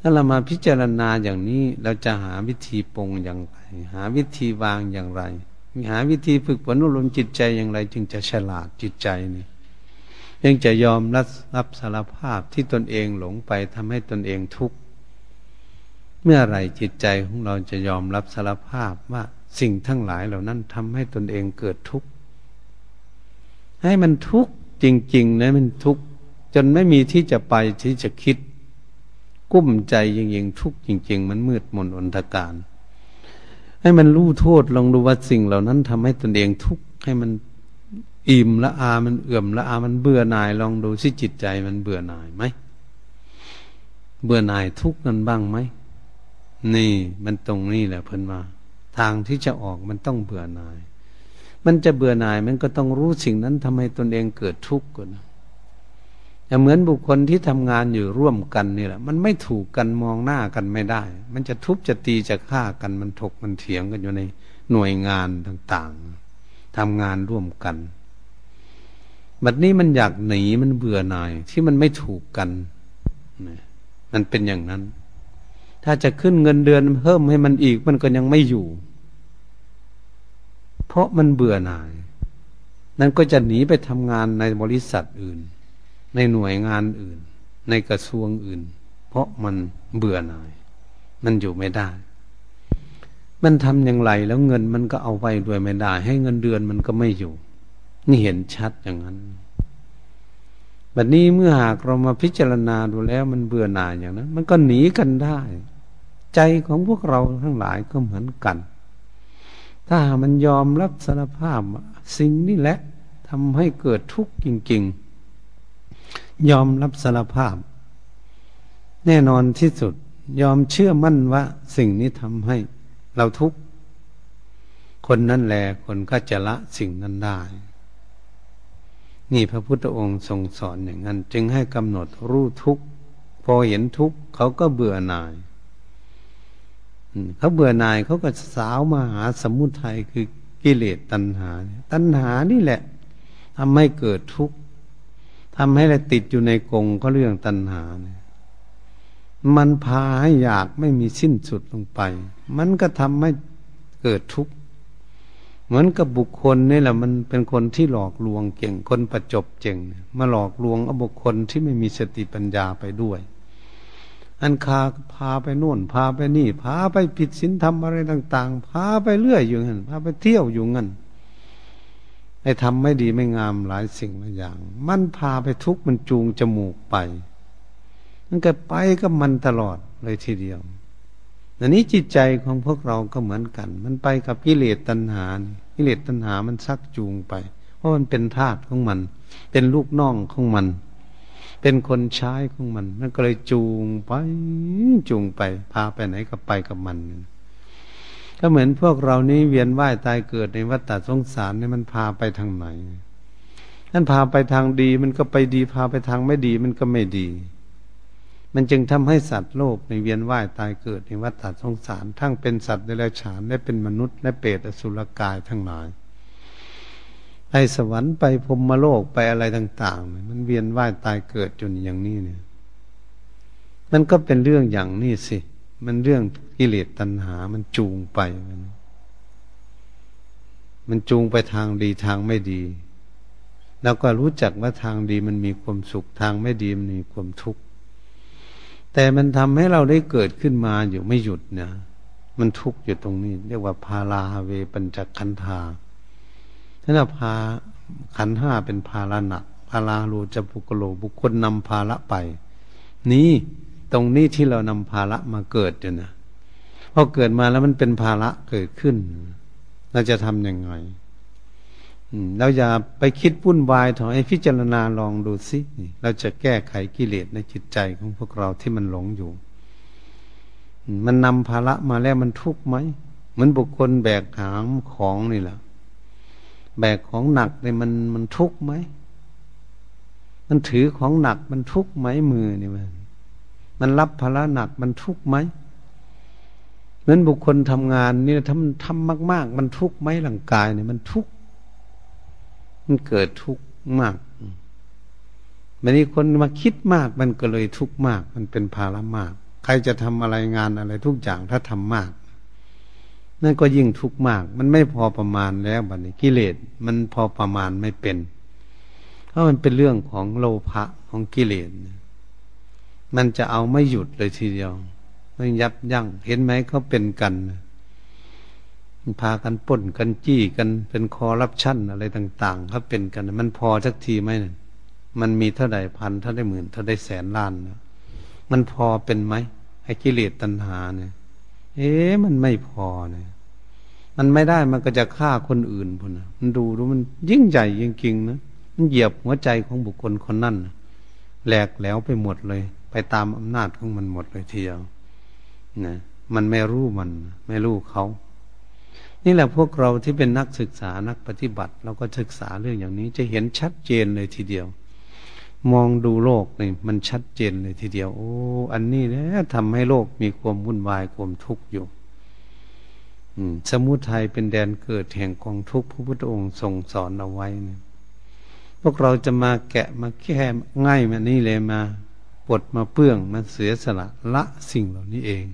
ถ้าเรามาพิจารณาอย่างนี้เราจะหาวิธีปรงอย่างไร หาวิธีวางอย่างไร หาวิธีฝึกฝนอารมณ์จิตใจอย่างไร จึงจะฉลาดจิตใจนี่ยังจะยอมรับรับสารภาพที่ตนเองหลงไปทำให้ตนเองทุกข์เมื่อไรจิตใจของเราจะยอมรับสารภาพว่าสิ่งทั้งหลายเหล่านั้นทำให้ตนเองเกิดทุกข์ให้มันทุกข์จริงๆนะมันทุกข์จนไม่มีที่จะไปที่จะคิด กุ้มใจยิงๆทุกจริง ๆ มันมืดมนอนตการ ให้มันรู้โทษลองดูว่าสิ่งเหล่านั้นทำให้ตนเองทุกข์ให้มันอิ่มละอา มันเอื่อมละอา มันเบื่อหน่าย ลองดูสิจิตใจมันเบื่อหน่ายไหม เบื่อหน่ายทุกข์นั้นบ้างไหม นี่มันตรงนี้แหละเพิ่นมาทางที่จะออกมันต้องเบื่อหน่าย มันจะเบื่อหน่ายมันก็ต้องรู้สิ่งนั้นทำไมตนเองเกิดทุกข์ก่อน เหมือนบุคคลที่ทำงานอยู่ร่วมกันนี่แหละ มันไม่ถูกกันมองหน้ากันไม่ได้ มันจะทุบจะตีจะฆ่ากันมันถกมันเถียงกันอยู่ในหน่วยงานต่างๆทำงานร่วมกันบัดนี้มันอยากหนีมันเบื่อหน่ายที่มันไม่ถูกกันมันเป็นอย่างนั้น ถ้าจะขึ้นเงินเดือนเพิ่มให้มันอีกมันก็ยังไม่อยู่ เพราะมันเบื่อหน่าย นั่นก็จะหนีไปทำงานในบริษัทอื่น ในหน่วยงานอื่น ในกระทรวงอื่น เพราะมันเบื่อหน่าย มันอยู่ไม่ได้ มันทำอย่างไรแล้วเงินมันก็เอาไปด้วยไม่ได้ ให้เงินเดือนมันก็ไม่อยู่ นี่เห็นชัดอย่างนั้นแบบนี้เมื่อหากเรามาพิจารณาดูแล้วมันเบื่อหน่ายอย่างนั้น มันก็หนีกันได้ ใจของพวกเราทั้งหลายก็เหมือนกัน ถ้ามันยอมรับสารภาพสิ่งนี้แหละทำให้เกิดทุกข์จริง ๆ ยอมรับสารภาพ แน่นอนที่สุด ยอมเชื่อมั่นว่าสิ่งนี้ทำให้เราทุกข์คนนั้นแหละคนก็จะละสิ่งนั้นได้ นี่พระพุทธองค์ทรงสอนอย่างนั้น จึงให้กำหนดรู้ทุกข์พอเห็นทุกข์เขาก็เบื่อหน่ายเขาเบื่อหน่ายเขาก็สาวมาหาสมุทัยคือกิเลสตัณหา ตัณหานี่แหละทำให้เกิดทุกข์ ทำให้เราติดอยู่ในกงก็เรื่องตัณหาเนี่ยมันพาให้อยากไม่มีสิ้นสุดลงไป มันก็ทำให้เกิดทุกข์ เหมือนกับบุคคลนี่แหละมันเป็นคนที่หลอกลวงเก่งคนประจบเจ่งมาหลอกลวงเอาบุคคลที่ไม่มีสติปัญญาไปด้วย อันคาพาไปโน่น พาไปนี่ พาไปผิดศีลธรรมอะไรต่าง ๆ พาไปเรื่อยอยู่งั้นพาไปเที่ยวอยู่งั้น ไอ้ทำไม่ดีไม่งามหลายสิ่งหลายอย่าง มันพาไปทุกมันจูงจมูกไปมันก็ไปกับมันตลอดเลยทีเดียวอันนี้จิตใจของพวกเราก็เหมือนกัน มันไปกับกิเลสตัณหา กิเลสตัณหามันชักจูงไป เพราะมันเป็นทาสของมัน เป็นลูกน้องของมัน เป็นคนใช้ของมัน มันก็เลยจูงไป จูงไป พาไปไหนก็ไปกับมัน ก็เหมือนพวกเรานี้เวียนว่ายตายเกิดในวัฏฏะสงสารเนี่ยมันพาไปทางไหนนั่นพาไปทางดีมันก็ไปดีพาไปทางไม่ดีมันก็ไม่ดี มันจึงทำให้สัตว์โลกในเวียนว่ายตายเกิดในวัฏฏะสงสาร ทั้งเป็นสัตว์เดรัจฉานและเป็นมนุษย์และเปรตอสุรกายทั้งหลายไปสวรรค์ไปพรมโลกไปอะไรต่างๆ มันเวียนว่ายตายเกิดจนอย่างนี้เนี่ย มันก็เป็นเรื่องอย่างนี้สิ มันเรื่องกิเลสตัณหา มันจูงไป มันจูงไปทางดีทางไม่ดี แล้วก็รู้จักว่าทางดีมันมีความสุขทางไม่ดีมันมีความทุกข์ แต่มันทำให้เราได้เกิดขึ้นมาอยู่ไม่หยุดเนี่ยมันทุกข์อยู่ตรงนี้ เรียกว่าพาลาเวปัญจขันธาถ้าเราพาขันห้าเป็นภาระหนักพาราลูจะปุกโลบุคคลนำภาระไป นี่ ตรงนี้ที่เรานำภาระมาเกิดอยู่นะพอเกิดมาแล้วมันเป็นภาระเกิดขึ้น เราจะทำยังไงเราอย่าไปคิดวุ่นวายถอยพิจารณาลองดูสิเราจะแก้ไขกิเลสในจิตใจของพวกเราที่มันหลงอยู่ มันนำภาระมาแล้วมันทุกข์ไหมเหมือนบุคคลแบกหามของนี่แหละแบกของหนักเนี่ยมันมันทุกข์ไหมมันถือของหนักมันทุกข์ไหมมือนี่มันมัน รับภาระหนักมันทุกข์ไหมเหมือนบุคคลทำงานนี่ทำทำมาก ๆ มันทุกข์ไหมร่างกายเนี่ยมันทุกข์มันเกิดทุกข์มากวันนี้คนมาคิดมาก มันก็เลยทุกข์มาก มันเป็นภาระมาก ใครจะทำอะไรงานอะไร ทุกอย่างถ้าทำมาก นั่นก็ยิ่งทุกข์มาก มันไม่พอประมาณแล้วบัดนี้กิเลสมันพอประมาณไม่เป็น เพราะมันเป็นเรื่องของโลภะของกิเลส มันจะเอาไม่หยุดเลยทีเดียว ไม่ยับยั้งเห็นไหมเขาเป็นกันพากันป่นกันจี้กันเป็นคอรับชั่นอะไรต่างๆเขาเป็นกัน มันพอสักทีไหมเนี่ยมันมีเท่าใดพันเท่าได้หมื่นเท่าได้แสนล้านนะมันพอเป็นไหมไอ้กิเลสตัณหาเนี่ย เอ๊ะมันไม่พอเนี่ยมันไม่ได้มันก็จะฆ่าคนอื่นพุ่นนะมันดูดูมันยิ่งใหญ่จริงๆนะมันเหยียบหัวใจของบุคคลคนนั้นแหลกแหลวไปหมดเลย ไปตามอำนาจของมันหมดเลยทีเดียวนะมันไม่รู้มัน ไม่รู้เขา นี่แหละพวกเราที่เป็นนักศึกษานักปฏิบัติ เราก็ศึกษาเรื่องอย่างนี้ จะเห็นชัดเจนเลยทีเดียว มองดูโลกนี่มันชัดเจนเลยทีเดียว โอ้ อันนี้นะทำให้โลกมีความวุ่นวายความทุกข์อยู่สมุทัยเป็นแดนเกิดแห่งกองทุกข์พระพุทธองค์ทรงสอนเอาไว้นะพวกเราจะมาแกะมาแก้ง่ายมานี่เลยมา ปลดมาเปื้องมาเสียสละละสิ่งเหล่านี้เอง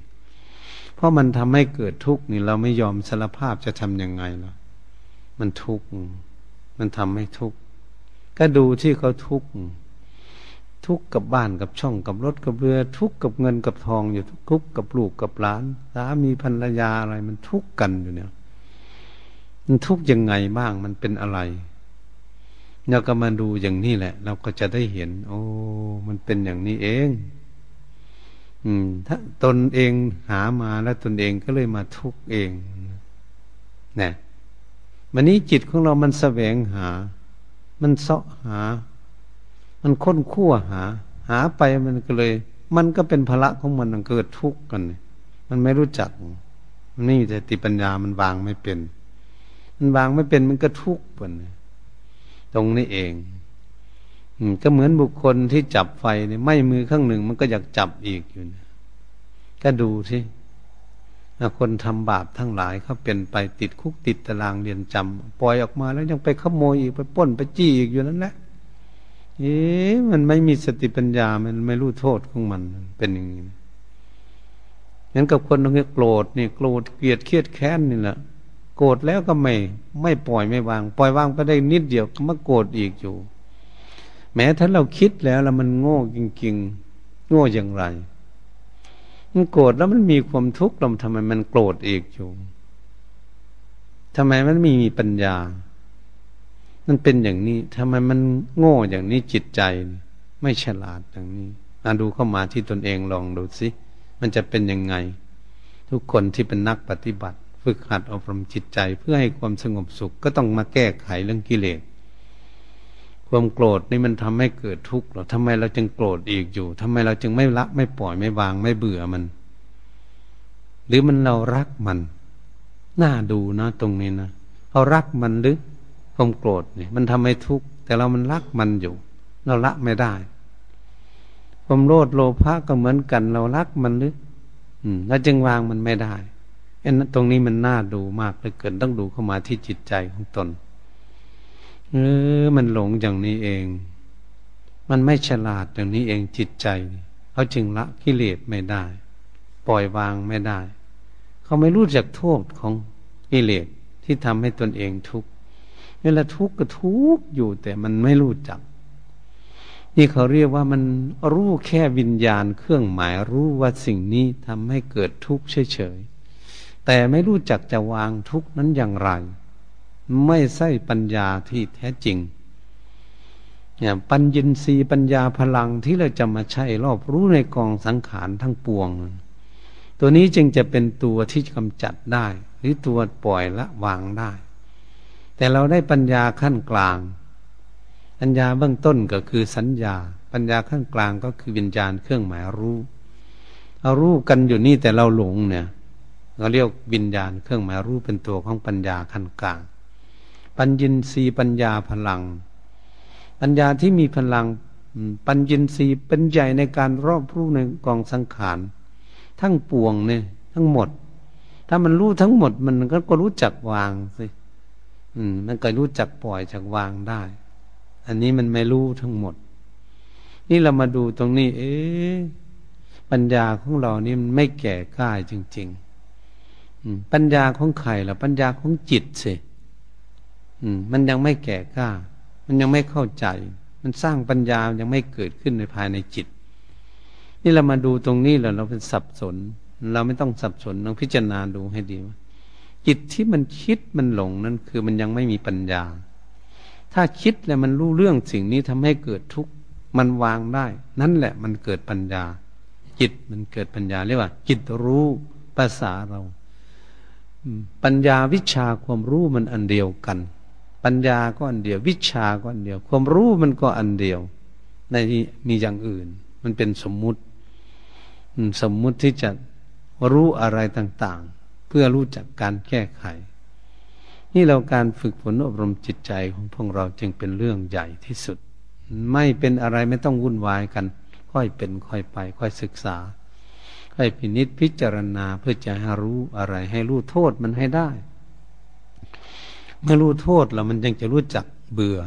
เพราะมันทำให้เกิดทุกข์นี่เราไม่ยอมสารภาพจะทำยังไงล่ะมันทุกข์มันทำให้ทุกข์ก็ดูที่เขาทุกข์ทุกข์กับบ้านกับช่องกับรถกับเรือ ทุกข์กับเงินกับทองอยู่ทุกข์กับลูกกับหลานสามีภรรยาอะไรมันทุกข์กันอยู่เนี่ย มันทุกข์ยังไงบ้างมันเป็นอะไร เราก็มาดูอย่างนี้แหละ เราก็จะได้เห็น โอ้ มันเป็นอย่างนี้เอง อืม ถ้าตนเองหามาแล้วตนเองก็เลยมาทุกข์เองนะวันนี้จิตของเรามันแสวงหา มันเสาะหา มันค้นคั่วหา หาไปมันก็เลย มันก็เป็นภาระของมันมันเกิดทุกข์กัน มันไม่รู้จัก มันไม่มีสติปัญญามันวางไม่เป็น มันวางไม่เป็นมันก็ทุกข์ปน ตรงนี้เองก็เหมือนบุคคลที่จับไฟเนี่ยไม่มือข้างหนึ่งมันก็อยากจับอีกอยู่นะก็ดูสิคนทำบาปทั้งหลายเขาเป็นไปติดคุกติดตารางเรียนจำปล่อยออกมาแล้วยังไปขโมยอีกไปป้นไปจี้อีกอยู่นั่นแหละเอ๊ะมันไม่มีสติปัญญามันไม่รู้โทษของมันเป็นอย่างนี้งั้นกับคนตรงนี้โกรธนี่โกรธเกลียดเครียดแค้นนี่แหละ โกรธแล้วก็ไม่ไม่ปล่อยไม่วาง ปล่อยวางไปได้นิดเดียวก็มาโกรธอีกอยู่ แม้ถ้าเราคิดแล้วแล้วมันโง่จริง ๆ โง่อย่างไร มันโกรธแล้วมันมีความทุกข์เราทำไมมันโกรธอีกอยู่ทำไมมันไม่มีปัญญา มันเป็นอย่างนี้ทำไมมันโง่อย่างนี้จิตใจ ไม่ฉลาดอย่างนี้มาดูเข้ามาที่ตนเองลองดูสิ มันจะเป็นยังไง ทุกคนที่เป็นนักปฏิบัติ ฝึกหัดอบรมจิตใจเพื่อให้ความสงบสุขก็ต้องมาแก้ไขเรื่องกิเลสความโกรธนี่มันทำให้เกิดทุกข์หรอทำไมเราจึงโกรธอีกอยู่ทำไมเราจึงไม่ละไม่ปล่อยไม่วางไม่เบื่อมัน หรือมันเรารักมัน น่าดูนะตรงนี้นะเรารักมันหรือความโกรธนี่มันทำให้ทุกข์แต่เรามันรักมันอยู่ เราละไม่ได้ ความโลภโลภะก็เหมือนกัน เรารักมันหรือ อืมเราจึงวางมันไม่ได้ เอ็นตรงนี้มันน่าดูมากเลยเกินต้องดูเข้ามาที่จิตใจของตน เออ มันหลงอย่างนี้เอง มันไม่ฉลาดอย่างนี้เองจิตใจเขาจึงละกิเลสไม่ได้ ปล่อยวางไม่ได้ เขาไม่รู้จักโทษของกิเลสที่ทำให้ตนเองทุกข์เวลาทุกข์ก็ทุกข์อยู่แต่มันไม่รู้จัก นี่เขาเรียกว่ามันรู้แค่วิญญาณเครื่องหมายรู้ว่าสิ่งนี้ทำให้เกิดทุกข์เฉยๆ แต่ไม่รู้จักจะวางทุกนั้นอย่างไร ไม่ใช่ปัญญาที่แท้จริงเนี่ยปัญญินรีปัญญาพลังที่เราจะมาใช้รอบรู้ในกองสังขารทั้งปวง ตัวนี้จึงจะเป็นตัวที่กำจัดได้ หรือตัวปล่อยละวางได้ แต่เราได้ปัญญาขั้นกลาง ปัญญาเบื้องต้นก็คือสัญญา ปัญญาขั้นกลางก็คือวิญญาณเครื่องหมายรู้เอารู้กันอยู่นี่แต่เราหลงเนี่ย เราเรียกวิญญาณเครื่องหมายรู้เป็นตัวของปัญญาขั้นกลาง ปัญญินรีปัญญาพลัง ปัญญาที่มีพลังปัญญินทรีย์เป็นใหญ่ในการรอบรู้ในกองสังขาร ทั้งปวงเนี่ยทั้งหมด ถ้ามันรู้ทั้งหมดมันก็ก็รู้จักวางสิอืมมันก็รู้จักปล่อยจากวางได้ อันนี้มันไม่รู้ทั้งหมด นี่เรามาดูตรงนี้ เอ๊ปัญญาของเรานี่มันไม่แก่กล้าจริง ๆ ปัญญาของใครล่ะ ปัญญาของจิตสิมันยังไม่แก่กล้า มันยังไม่เข้าใจ มันสร้างปัญญายังไม่เกิดขึ้นในภายในจิต นี่เรามาดูตรงนี้แล้วเราเป็นสับสน เราไม่ต้องสับสนต้องพิจารณาดูให้ดีว่าจิตที่มันคิดมันหลงนั่นคือมันยังไม่มีปัญญา ถ้าคิดแล้วมันรู้เรื่องสิ่งนี้ทำให้เกิดทุกข์มันวางได้ นั่นแหละมันเกิดปัญญา จิตมันเกิดปัญญาเรียกว่า จิตรู้ภาษาเรา ปัญญาวิชาความรู้มันอันเดียวกัน ปัญญาก็อันเดียว วิชาก็อันเดียว ความรู้มันก็อันเดียว ในมีอย่างอื่น มันเป็นสมมุติสมมุติที่จะรู้อะไรต่าง ๆ เพื่อรู้จักการแก้ไข นี่เราการฝึกฝนอบรมจิตใจของพวกเราจึงเป็นเรื่องใหญ่ที่สุด ไม่เป็นอะไรไม่ต้องวุ่นวายกัน ค่อยเป็นค่อยไป ค่อยศึกษา ค่อยพินิษพิจารณาเพื่อจะให้รู้อะไร ให้รู้โทษมันให้ได้ เมื่อรู้โทษแล้วมันจึงจะรู้จักเบื่อ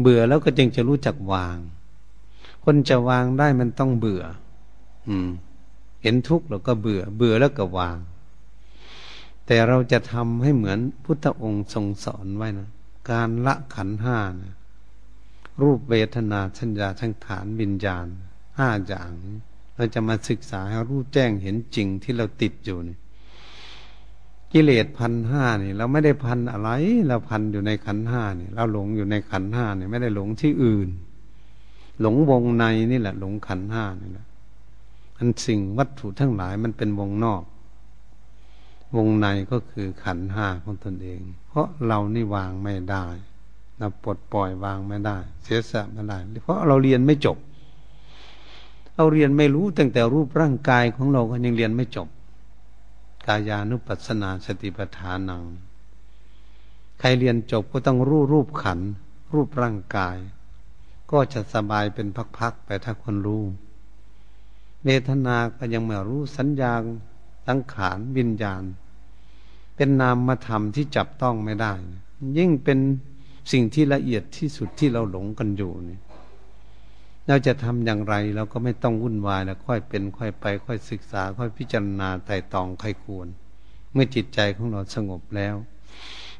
เบื่อแล้วก็จึงจะรู้จักวาง คนจะวางได้มันต้องเบื่อ อืม เห็นทุกข์แล้วก็เบื่อ เบื่อแล้วก็วาง แต่เราจะทำให้เหมือนพุทธองค์ทรงสอนไว้นะการละขันห้านะรูปเวทนาสัญญาทั้งฐานวิญญาณห้าอย่าง เราจะมาศึกษาให้รู้แจ้งเห็นจริงที่เราติดอยู่นี่กิเลสพันห้านี่เราไม่ได้พันอะไร เราพันอยู่ในขันห้านี่เราหลงอยู่ในขันห้านี่ไม่ได้หลงที่อื่น หลงวงในนี่แหละ หลงขันห้านี่แหละอันสิ่งวัตถุทั้งหลายมันเป็นวงนอก วงในก็คือขันห้าของตนเอง เพราะเรานี่วางไม่ได้เราปลดปล่อยวางไม่ได้ เสียสละไม่ได้เพราะเราเรียนไม่จบ เราเรียนไม่รู้ตั้งแต่รูปร่างกายของเราก็ยังเรียนไม่จบ กายานุปัสสนาสติปัฏฐานัง ใครเรียนจบก็ต้องรู้รูปขัน รูปร่างกาย ก็จะสบายเป็นพักๆไปถ้าคนรู้เวทนาก็ยังไม่รู้สัญญาตั้งขานวิญญาณ เป็นนามธรรมที่จับต้องไม่ได้ ยิ่งเป็นสิ่งที่ละเอียดที่สุดที่เราหลงกันอยู่นี่ เราจะทำอย่างไรเราก็ไม่ต้องวุ่นวายแล้วค่อยเป็นค่อยไป ค่อยศึกษา ค่อยพิจารณาไต่ตองใครควร เมื่อจิตใจของเราสงบแล้ว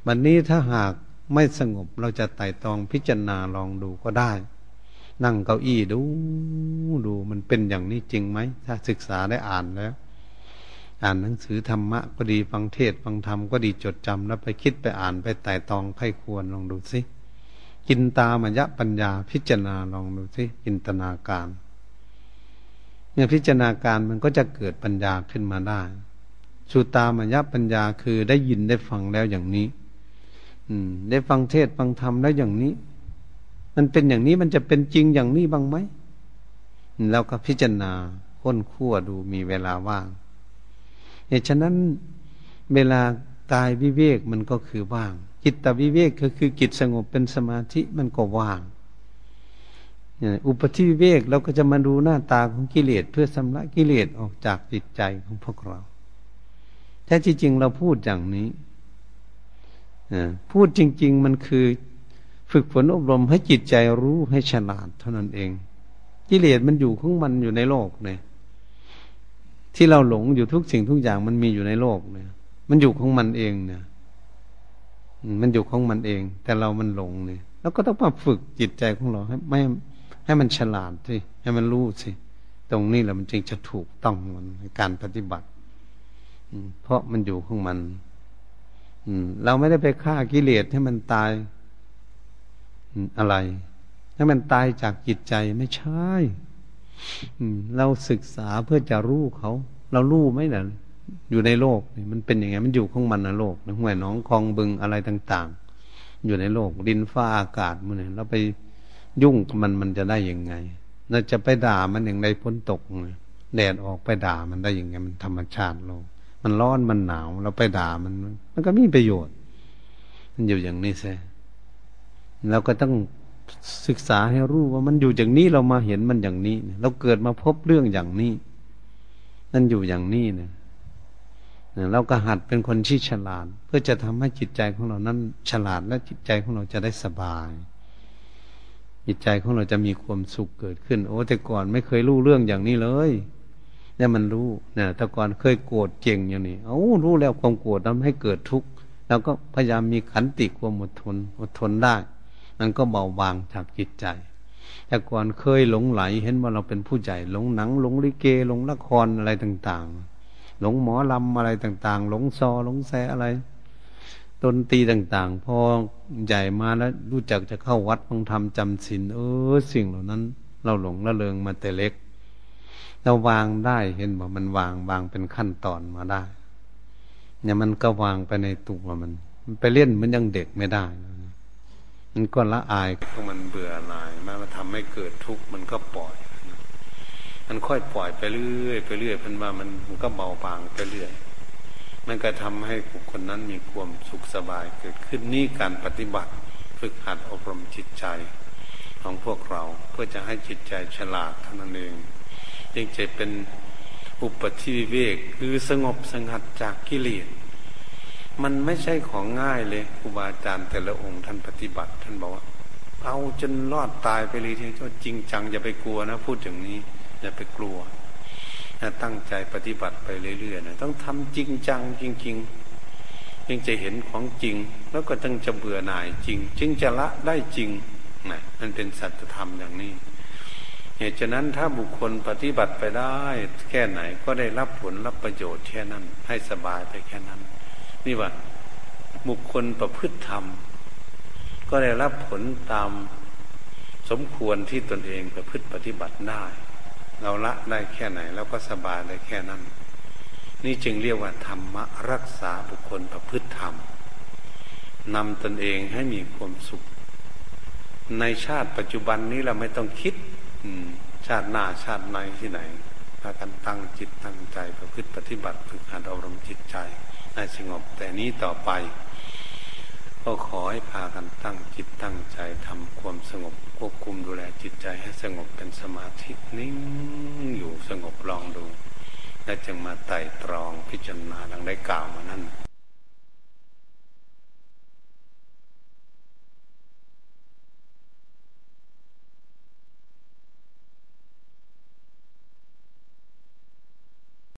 วันนี้ถ้าหากไม่สงบเราจะไต่ตองพิจารณาลองดูก็ได้ นั่งเก้าอี้ดูดูมันเป็นอย่างนี้จริงไหม ถ้าศึกษาได้อ่านแล้ว อ่านหนังสือธรรมะก็ดีฟังเทศฟังธรรมก็ดีจดจำแล้วไปคิดไปอ่านไปไต่ตองใครควรลองดูสิ กินตามยะปัญญาพิจารณาลองดูสิจินตนาการเมื่อพิจารณาการมันก็จะเกิดปัญญาขึ้นมาได้สุตามยะปัญญาคือได้ยินได้ฟังแล้วอย่างนี้ อืม ได้ฟังเทศฟังธรรมแล้วอย่างนี้ มันเป็นอย่างนี้มันจะเป็นจริงอย่างนี้บ้างไหมแล้วก็พิจารณาค้นคั่วดูมีเวลาว่างเหตุฉะนั้นเวลากายวิเวกมันก็คือว่าง จิตตวิเวกก็คือจิตสงบเป็นสมาธิมันก็ว่างอุปธิวิเวกเราก็จะมาดูหน้าตาของกิเลสเพื่อสำระกิเลสออกจากจิตใจของพวกเราแท้จริงเราพูดอย่างนี้พูดจริง ๆ มันคือฝึกฝนอบรมให้จิตใจรู้ให้ฉลาดเท่านั้นเอง กิเลสมันอยู่ของมันอยู่ในโลกเนี่ย ที่เราหลงอยู่ทุกสิ่งทุกอย่างมันมีอยู่ในโลกเนี่ย มันอยู่ของมันเองเนี่ย มันอยู่ของมันเอง แต่เรามันหลงเนี่ยแล้วก็ต้องมาฝึกจิตใจของเราให้ไม่ให้มันฉลาดสิให้มันรู้สิตรงนี้แหละมันจึงจะถูกต้องมันในการปฏิบัติเพราะมันอยู่ของมันเราไม่ได้ไปฆ่ากิเลสให้มันตายอะไร ให้มันตายจากจิตใจไม่ใช่เราศึกษาเพื่อจะรู้เขา เรารู้ไหมนะ อยู่ในโลกนี่มันเป็นยังไงมันอยู่ของมันนะโลกห้วยหนองคลองบึงอะไรต่าง ๆ อยู่ในโลก ดินฟ้าอากาศมันเนี่ยเราไปยุ่งกับมันมันจะได้ยังไงเราจะไปด่ามันอย่างใดพ้นตกแดดออกไปด่ามันได้ยังไง มันธรรมชาติโลก มันร้อนมันหนาวเราไปด่ามัน มันก็มีประโยชน์ มันอยู่อย่างนี้ใช่เราก็ต้องศึกษาให้รู้ว่ามันอยู่อย่างนี้เรามาเห็นมันอย่างนี้เราเกิดมาพบเรื่องอย่างนี้นั่นอยู่อย่างนี้เนี่ย เราก็หัดเป็นคนที่ฉลาด เพื่อจะทำให้จิตใจของเรานั้นฉลาดและจิตใจของเราจะได้สบาย จิตใจของเราจะมีความสุขเกิดขึ้น โอ้แต่ก่อนไม่เคยรู้เรื่องอย่างนี้เลยเนี่ยมันรู้เนี่ยแต่ก่อนเคยโกรธเก่งอย่างนี้ เอ้รู้แล้วความโกรธทำให้เกิดทุกข์เราก็พยายามมีขันติความอดทนอดทนได้ มันก็เบาบางจากจิตใจ แต่ก่อนเคยหลงไหล เห็นว่าเราเป็นผู้ใหญ่หลงหนังหลงลิเกหลงละครอะไรต่าง ๆ หลงหมอลำอะไรต่าง ๆ หลงซอหลงแซอะไรดนตรีต่าง ๆ พอใหญ่มาแล้วรู้จักจะเข้าวัดฟังธรรมจำศีลเออ สิ่งเหล่านั้น เราหลงละเลงมาแต่เล็ก เราวางได้เห็นว่ามันวางวางเป็นขั้นตอนมาได้ เนี่ยมันก็วางไปในตัวมัน มันไปเล่นมันยังเด็กไม่ได้มันก็ละอายเพราะมันเบื่อหน่ายมันทำให้เกิดทุกข์มันก็ปล่อย มันค่อยปล่อยไปเรื่อยไปเรื่อยพันว่ามันมันก็เบาบางไปเรื่อย มันก็ทำให้บุคคลนั้นมีความสุขสบายเกิดขึ้นนี่การปฏิบัติ ฝึกหัดอบรมจิตใจของพวกเราเพื่อจะให้จิตใจฉลาดเท่านั้นเองจึงจะเป็นอุปธิวิเวกคือสงบสงัดจากกิเลสมันไม่ใช่ของง่ายเลยครูบาอาจารย์แต่ละองค์ท่านปฏิบัติ ท่านบอกว่า เอาจนรอดตายไปเลยทีเดียวจริงจังอย่าไปกลัวนะ พูดอย่างนี้ อย่าไปกลัวตั้งใจปฏิบัติไปเรื่อยๆนะต้องทำจริงจังจริงๆจึงจะเห็นของจริง แล้วก็ต้องจะเบื่อหน่ายจริง จึงจะละได้จริงนะมันเป็นสัจธรรมอย่างนี้ เหตุฉะนั้นถ้าบุคคลปฏิบัติไปได้ แค่ไหนก็ได้รับผลรับประโยชน์แค่นั้น ให้สบายไปแค่นั้น นี่ว่า บุคคลประพฤติธรรม ก็ได้รับผลตามสมควรที่ตนเองประพฤติปฏิบัติได้ เราละได้แค่ไหนเราก็สบายได้แค่นั้น นี่จึงเรียกว่าธรรมะรักษาบุคคลประพฤติธรรมนำตนเองให้มีความสุข ในชาติปัจจุบันนี้เราไม่ต้องคิดชาติหน้าชาติในที่ไหนพากันตั้งจิตตั้งใจประพฤติปฏิบัติฝึกหัดอบรมจิตใจให้สงบแต่นี้ต่อไป ก็ขอให้พากันตั้งจิตตั้งใจทำความสงบ ควบคุมดูแลจิตใจให้สงบเป็นสมาธินิ่งอยู่สงบลองดู และจึงมาไต่ตรองพิจารณาดังได้กล่าวมานั้น